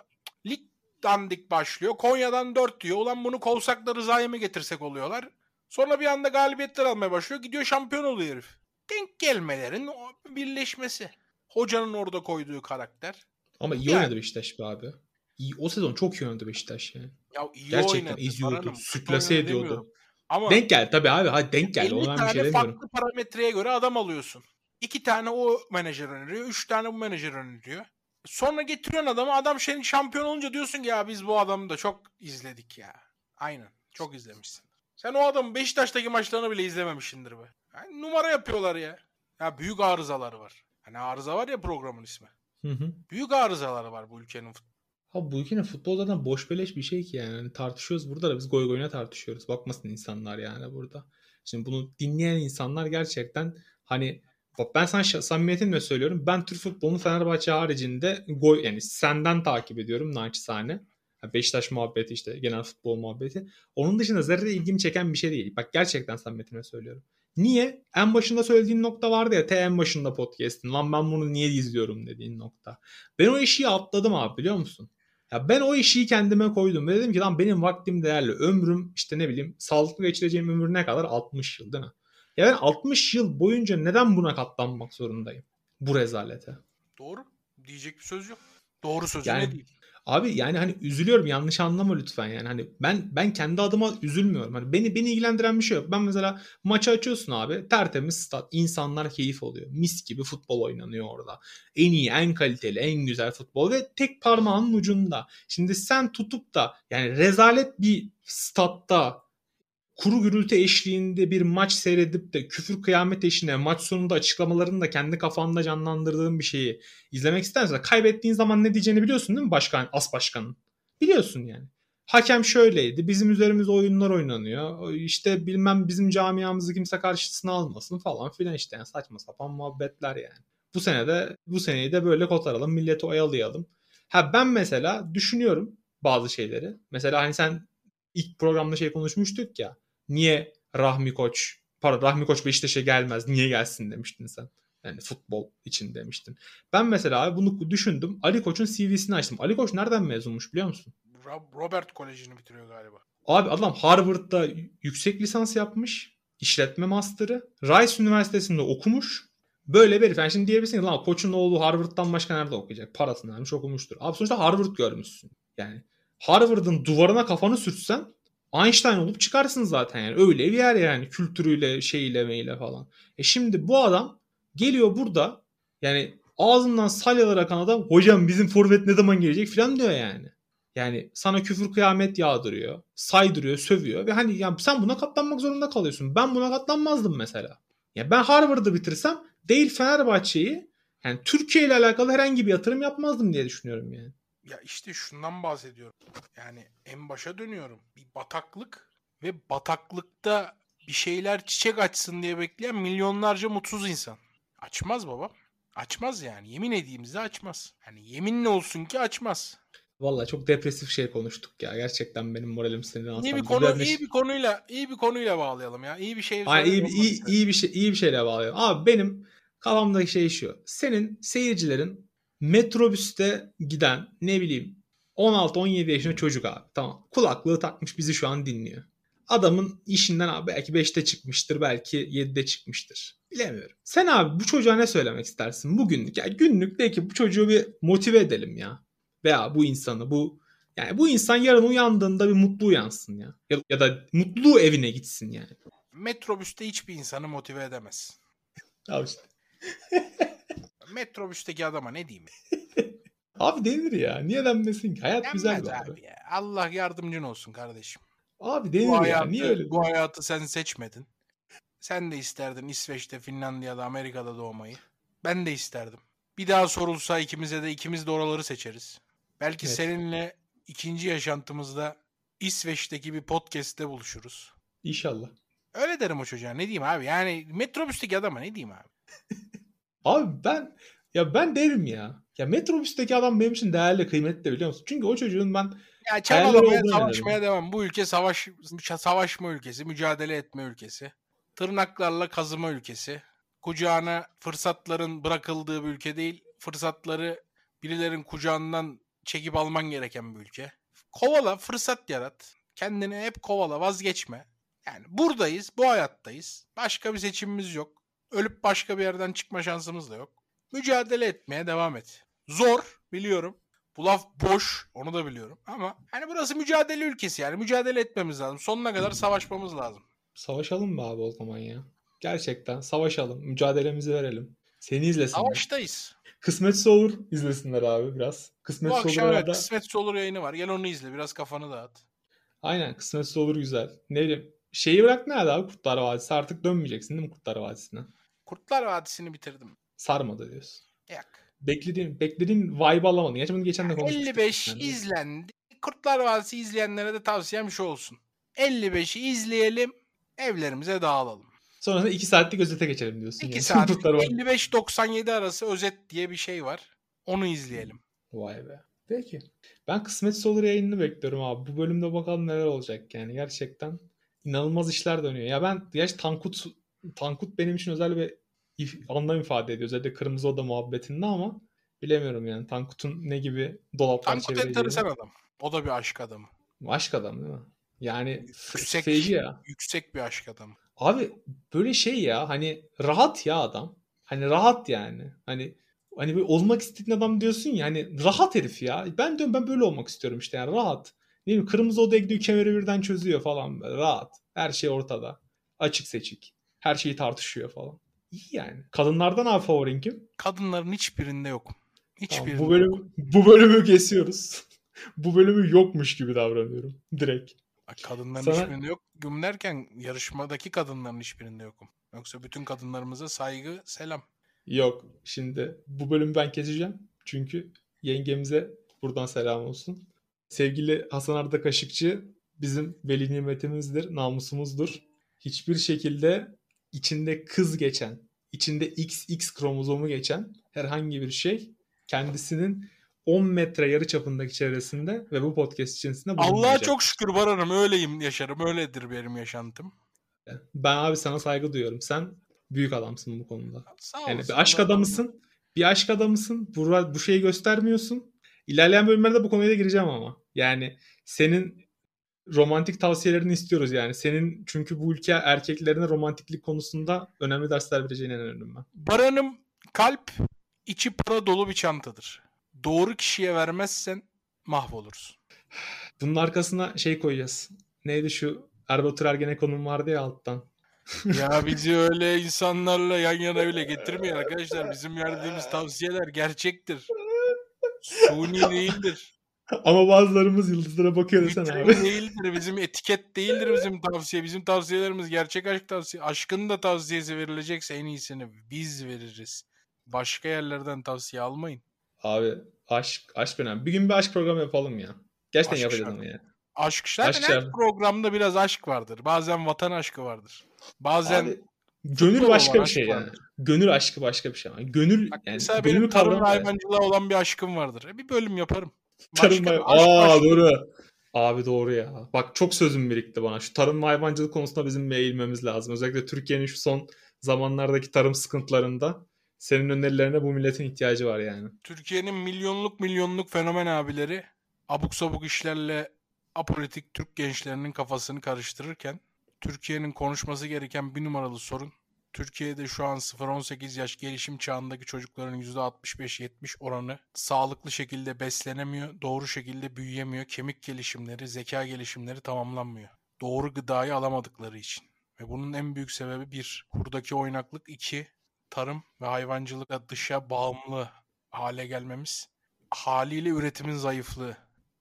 Dandik başlıyor. Konya'dan 4 diyor. Ulan bunu kovsak da Rıza'ya mı getirsek oluyorlar. Sonra bir anda galibiyetler almaya başlıyor. Gidiyor şampiyon oluyor herif. Denk gelmelerin birleşmesi. Hocanın orada koyduğu karakter. Ama iyi Yani. oynadı Beşiktaş be abi. İyi, o sezon çok iyi oynadı Beşiktaş yani. Ya iyi Gerçekten oynadı. eziyordu, sürklase oynadı ediyordu. demiyorum. Ama Denk geldi tabii abi. Hadi denk geldi. 50 Ona ben bir tane şey demiyorum. farklı parametreye göre adam alıyorsun. İki tane o menajer öneriyor. Üç tane bu menajer öneriyor. Sonra getiriyorsun adamı. Adam senin şampiyon olunca diyorsun ki ya biz bu adamı da çok izledik ya. Aynen. Çok izlemişsin. Sen o adamın Beşiktaş'taki maçlarını bile izlememişsindir be. Yani numara yapıyorlar ya. Ya büyük arızalar var. Hani arıza var ya programın ismi. Hı hı. Büyük arızalar var bu ülkenin Abi bu ülkenin futbol zaten boş beleş bir şey ki yani. Hani tartışıyoruz burada da biz goy goyuna tartışıyoruz. Bakmasın insanlar yani burada. Şimdi bunu dinleyen insanlar gerçekten hani bak ben sana samimiyetimle söylüyorum. Ben Türk futbolunu Fenerbahçe haricinde goy yani senden takip ediyorum naçizane. Beşiktaş muhabbeti işte genel futbol muhabbeti. Onun dışında zerre ilgimi çeken bir şey değil. Bak gerçekten samimiyetimle söylüyorum. Niye? En başında söylediğin nokta vardı ya. T en başında podcast'in. Lan ben bunu niye izliyorum dediğin nokta. Ben o eşiği atladım abi biliyor musun? Ya ben o eşiği kendime koydum ve dedim ki lan benim vaktim değerli. Ömrüm işte ne bileyim sağlıklı geçireceğim ömür ne kadar? 60 yıl değil mi? Ya ben 60 yıl boyunca neden buna katlanmak zorundayım? Bu rezalete. Doğru. Diyecek bir söz yok. Doğru sözü Yani- ne değil. Abi yani hani üzülüyorum yanlış anlama lütfen yani hani ben ben kendi adıma üzülmüyorum. Hani beni beni ilgilendiren bir şey yok. Ben mesela maçı açıyorsun abi tertemiz stat insanlar keyif oluyor. Mis gibi futbol oynanıyor orada. En iyi, en kaliteli, en güzel futbol ve tek parmağının ucunda. Şimdi sen tutup da yani rezalet bir statta kuru gürültü eşliğinde bir maç seyredip de küfür kıyamet eşine maç sonunda açıklamalarını da kendi kafanda canlandırdığın bir şeyi izlemek istersen kaybettiğin zaman ne diyeceğini biliyorsun değil mi başkan, as başkanın? Biliyorsun yani. Hakem şöyleydi. Bizim üzerimize oyunlar oynanıyor. İşte bilmem bizim camiamızı kimse karşısına almasın falan filan işte. Yani saçma sapan muhabbetler yani. Bu sene de bu seneyi de böyle kotaralım. Milleti oyalayalım. Ha ben mesela düşünüyorum bazı şeyleri. Mesela hani sen ilk programda şey konuşmuştuk ya. Niye Rahmi Koç pardon Rahmi Koç Beşiktaş'a gelmez. Niye gelsin demiştin sen. Yani futbol için demiştin. Ben mesela abi bunu düşündüm. Ali Koç'un CV'sini açtım. Ali Koç nereden mezunmuş biliyor musun? Rob- Robert Koleji'ni bitiriyor galiba. Abi adam Harvard'da yüksek lisans yapmış. işletme master'ı. Rice Üniversitesi'nde okumuş. Böyle bir herif. Yani şimdi diyebilirsin ki lan koçun oğlu Harvard'dan başka nerede okuyacak? Parasını vermiş okumuştur. Abi sonuçta Harvard görmüşsün. Yani Harvard'ın duvarına kafanı sürtsen Einstein olup çıkarsın zaten yani. Öyle bir yer yani kültürüyle şeyle meyle falan. E şimdi bu adam geliyor burada Yani ağzından salyalar akan adam hocam bizim forvet ne zaman gelecek falan diyor yani. Yani sana küfür kıyamet yağdırıyor, saydırıyor, sövüyor ve hani yani sen buna katlanmak zorunda kalıyorsun. Ben buna katlanmazdım mesela. Ya ben Harvard'ı bitirsem değil Fenerbahçe'yi yani Türkiye ile alakalı herhangi bir yatırım yapmazdım diye düşünüyorum yani. Ya işte şundan bahsediyorum. Yani en başa dönüyorum. Bir bataklık ve bataklıkta bir şeyler çiçek açsın diye bekleyen milyonlarca mutsuz insan. Açmaz baba. Açmaz yani. Yemin size açmaz. Yani yeminle olsun ki açmaz. Vallahi çok depresif şey konuştuk ya. Gerçekten benim moralim sinirden İyi bir konu iyi bir konuyla iyi bir konuyla bağlayalım ya. İyi bir şey. Ay, iyi, iyi, iyi bir şey iyi bir şeyle bağlayalım. Abi benim kafamdaki şey şu. Senin seyircilerin metrobüste giden ne bileyim 16-17 yaşında çocuk abi. Tamam. Kulaklığı takmış bizi şu an dinliyor. Adamın işinden abi belki 5'te çıkmıştır, belki 7'de çıkmıştır. Bilemiyorum. Sen abi bu çocuğa ne söylemek istersin bugünlük? Yani günlük de ki bu çocuğu bir motive edelim ya. Veya bu insanı bu yani bu insan yarın uyandığında bir mutlu uyansın ya. Ya, ya da mutlu evine gitsin yani. Metrobüste hiçbir insanı motive edemez. Abi işte. Metrobüsteki adama ne diyeyim? Abi denir ya. Niye denmesin ki? Hayat Denmez güzel abi. abi. ya. Allah yardımcın olsun kardeşim. Abi Bu denir ya. hayatı, Niye öyle? bu hayatı sen seçmedin. Sen de isterdin İsveç'te, Finlandiya'da, Amerika'da doğmayı. Ben de isterdim. Bir daha sorulsa ikimize de ikimiz de oraları seçeriz. Belki Evet. seninle ikinci yaşantımızda İsveç'teki bir podcast'te buluşuruz. İnşallah. Öyle derim o çocuğa. Ne diyeyim abi? Yani metrobüsteki adama ne diyeyim abi? Abi ben ya ben derim ya. Ya metrobüsteki adam benim için değerli, kıymetli biliyor musun? Çünkü o çocuğun ben Ya çabalamaya, olduğunu savaşmaya devam. Bu ülke savaş savaşma ülkesi, mücadele etme ülkesi. Tırnaklarla kazıma ülkesi. Kucağına fırsatların bırakıldığı bir ülke değil. Fırsatları birilerin kucağından çekip alman gereken bir ülke. Kovala, fırsat yarat. Kendini hep kovala, vazgeçme. Yani buradayız, bu hayattayız. Başka bir seçimimiz yok. Ölüp başka bir yerden çıkma şansımız da yok. Mücadele etmeye devam et. Zor, biliyorum. Bu laf boş, onu da biliyorum. Ama hani burası mücadele ülkesi yani. Mücadele etmemiz lazım. Sonuna kadar savaşmamız lazım. savaşalım mı abi o zaman ya? Gerçekten savaşalım. Mücadelemizi verelim. Seni izlesinler. Savaştayız. Kısmetse olur izlesinler abi biraz. Bu Kısmetse akşam olur evet. Kısmetse Olur yayını var. Gel onu izle. Biraz kafanı dağıt. Aynen kısmetse olur güzel. Ne bileyim. Şeyi bırak nerede abi Kurtlar Vadisi? Artık dönmeyeceksin değil mi Kurtlar Vadisi'ne? Kurtlar Vadisi'ni bitirdim. Sarmadı diyorsun. Yak. Beklediğin, beklediğin vibe alamadın. Gerçi bunu geçen de konuşmuştuk. 55 Yani. izlendi. Kurtlar Vadisi izleyenlere de tavsiyem şu olsun. 55'i izleyelim. Evlerimize dağılalım. Sonrasında 2 saatlik özete geçelim diyorsun. 2 yani. saat Kurtlar Vadisi. 55-97 arası özet diye bir şey var. Onu izleyelim. Vay be. Peki. Ben kısmetse olur yayınını bekliyorum abi. Bu bölümde bakalım neler olacak yani. Gerçekten inanılmaz işler dönüyor. Ya ben yaş Tankut Tankut benim için özel bir if- anlam ifade ediyor. Özellikle Kırmızı Oda muhabbetinde ama bilemiyorum yani. Tankut'un ne gibi dolaplar Tankut çevireceğini. enteresan adam. O da bir aşk adamı. Aşk adam değil mi? Yani Yüksek, feci ya. yüksek bir aşk adamı. Abi böyle şey ya hani rahat ya adam. Hani rahat yani. Hani hani böyle olmak istediğin adam diyorsun ya hani rahat herif ya. Ben diyorum ben böyle olmak istiyorum işte yani rahat. Ne bileyim kırmızı odaya gidiyor kemeri birden çözüyor falan rahat. Her şey ortada. Açık seçik. Her şeyi tartışıyor falan. İyi yani. Kadınlardan abi favorin kim? Kadınların hiçbirinde yok. Tamam, Hiçbirinde bu yok. bölümü bu bölümü kesiyoruz. bu bölümü yokmuş gibi davranıyorum. Direkt. Bak, Kadınların Sana- hiçbirinde yok. Güm derken yarışmadaki kadınların hiçbirinde yokum. Yoksa bütün kadınlarımıza saygı, selam. Yok. Şimdi bu bölümü ben keseceğim. Çünkü yengemize buradan selam olsun. Sevgili Hasan Arda Kaşıkçı bizim veli nimetimizdir, namusumuzdur. Hiçbir şekilde içinde kız geçen, içinde XX kromozomu geçen herhangi bir şey kendisinin 10 metre yarı çapındaki çevresinde ve bu podcast içerisinde Allah'a çok şükür Baran'ım öyleyim yaşarım. Öyledir benim yaşantım. Ben abi sana saygı duyuyorum. Sen büyük adamsın bu konuda. Sağ Yani bir aşk adamısın. Bir aşk adamısın. Bu, bu şeyi göstermiyorsun. İlerleyen bölümlerde bu konuya da gireceğim ama. Yani senin romantik tavsiyelerini istiyoruz yani. Senin çünkü bu ülke erkeklerine romantiklik konusunda önemli dersler vereceğine inanıyorum ben. Baran'ım kalp içi para dolu bir çantadır. Doğru kişiye vermezsen mahvolursun. Bunun arkasına şey koyacağız. Neydi şu Erbatur Ergenekon'un vardı ya alttan. Ya bizi öyle insanlarla yan yana öyle getirmeyin arkadaşlar. Bizim verdiğimiz tavsiyeler gerçektir. Suni değildir. Ama bazılarımız yıldızlara bakıyor desen Vitrin abi. değildir. Bizim etiket değildir bizim tavsiye. Bizim tavsiyelerimiz gerçek aşk tavsiye. Aşkın da tavsiyesi verilecekse en iyisini biz veririz. Başka yerlerden tavsiye almayın. Abi aşk, aşk önemli. Bir gün bir aşk programı yapalım ya. Gerçekten Aşk yapacağız ya. Aşk zaten Aşk her programda biraz aşk vardır. Bazen vatan aşkı vardır. Bazen Abi, gönül başka bir şey yani. Gönül aşkı başka bir şey. Gönül Bak yani mesela gönül benim tarım hayvancılığa olan bir aşkım vardır. E bir bölüm yaparım. Tarım Başka Aa başlığı- doğru. Abi doğru ya. Bak çok sözüm birikti bana. Şu tarım ve hayvancılık konusunda bizim bir eğilmemiz lazım. Özellikle Türkiye'nin şu son zamanlardaki tarım sıkıntılarında senin önerilerine bu milletin ihtiyacı var yani. Türkiye'nin milyonluk milyonluk fenomen abileri abuk sabuk işlerle apolitik Türk gençlerinin kafasını karıştırırken Türkiye'nin konuşması gereken bir numaralı sorun Türkiye'de şu an 0-18 yaş gelişim çağındaki çocukların %65-70 oranı sağlıklı şekilde beslenemiyor, doğru şekilde büyüyemiyor, kemik gelişimleri, zeka gelişimleri tamamlanmıyor. Doğru gıdayı alamadıkları için. Ve bunun en büyük sebebi bir, kurdaki oynaklık, iki, tarım ve hayvancılığa dışa bağımlı hale gelmemiz. Haliyle üretimin zayıflığı.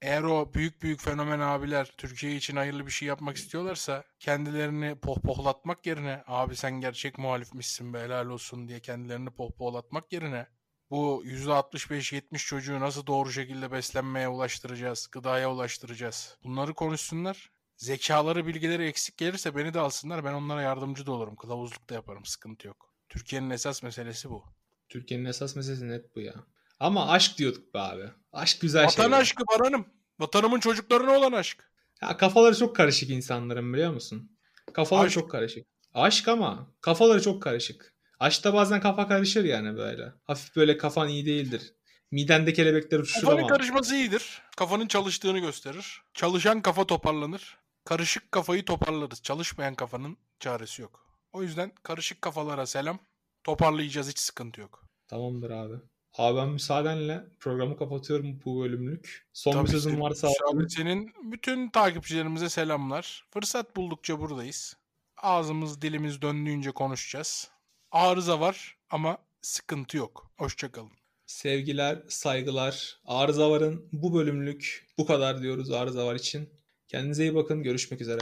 Eğer o büyük büyük fenomen abiler Türkiye için hayırlı bir şey yapmak istiyorlarsa kendilerini pohpohlatmak yerine abi sen gerçek muhalifmişsin be helal olsun diye kendilerini pohpohlatmak yerine bu %65-70 çocuğu nasıl doğru şekilde beslenmeye ulaştıracağız, gıdaya ulaştıracağız. Bunları konuşsunlar. Zekaları, bilgileri eksik gelirse beni de alsınlar. Ben onlara yardımcı da olurum. Kılavuzluk da yaparım. Sıkıntı yok. Türkiye'nin esas meselesi bu. Türkiye'nin esas meselesi net bu ya. Ama aşk diyorduk be abi. Aşk güzel şey. Vatan aşkı Baran'ım. Vatanımın çocuklarına olan aşk. Ya kafaları çok karışık insanların biliyor musun? Kafaları Aşk. çok karışık. Aşk ama kafaları çok karışık. Aşkta bazen kafa karışır yani böyle. Hafif böyle kafan iyi değildir. Midende kelebekler uçuşur Kafanın ama. karışması iyidir. Kafanın çalıştığını gösterir. Çalışan kafa toparlanır. Karışık kafayı toparlarız. Çalışmayan kafanın çaresi yok. O yüzden karışık kafalara selam. Toparlayacağız hiç sıkıntı yok. Tamamdır abi. Abi ben müsaadenle programı kapatıyorum bu bölümlük. Son bir Tabii sözüm senin- varsa Müsaade senin bütün takipçilerimize selamlar. Fırsat buldukça buradayız. Ağzımız dilimiz döndüğünce konuşacağız. Arıza var ama sıkıntı yok. Hoşçakalın. sevgiler, saygılar. Arıza varın bu bölümlük bu kadar diyoruz Arıza var için. Kendinize iyi bakın. Görüşmek üzere.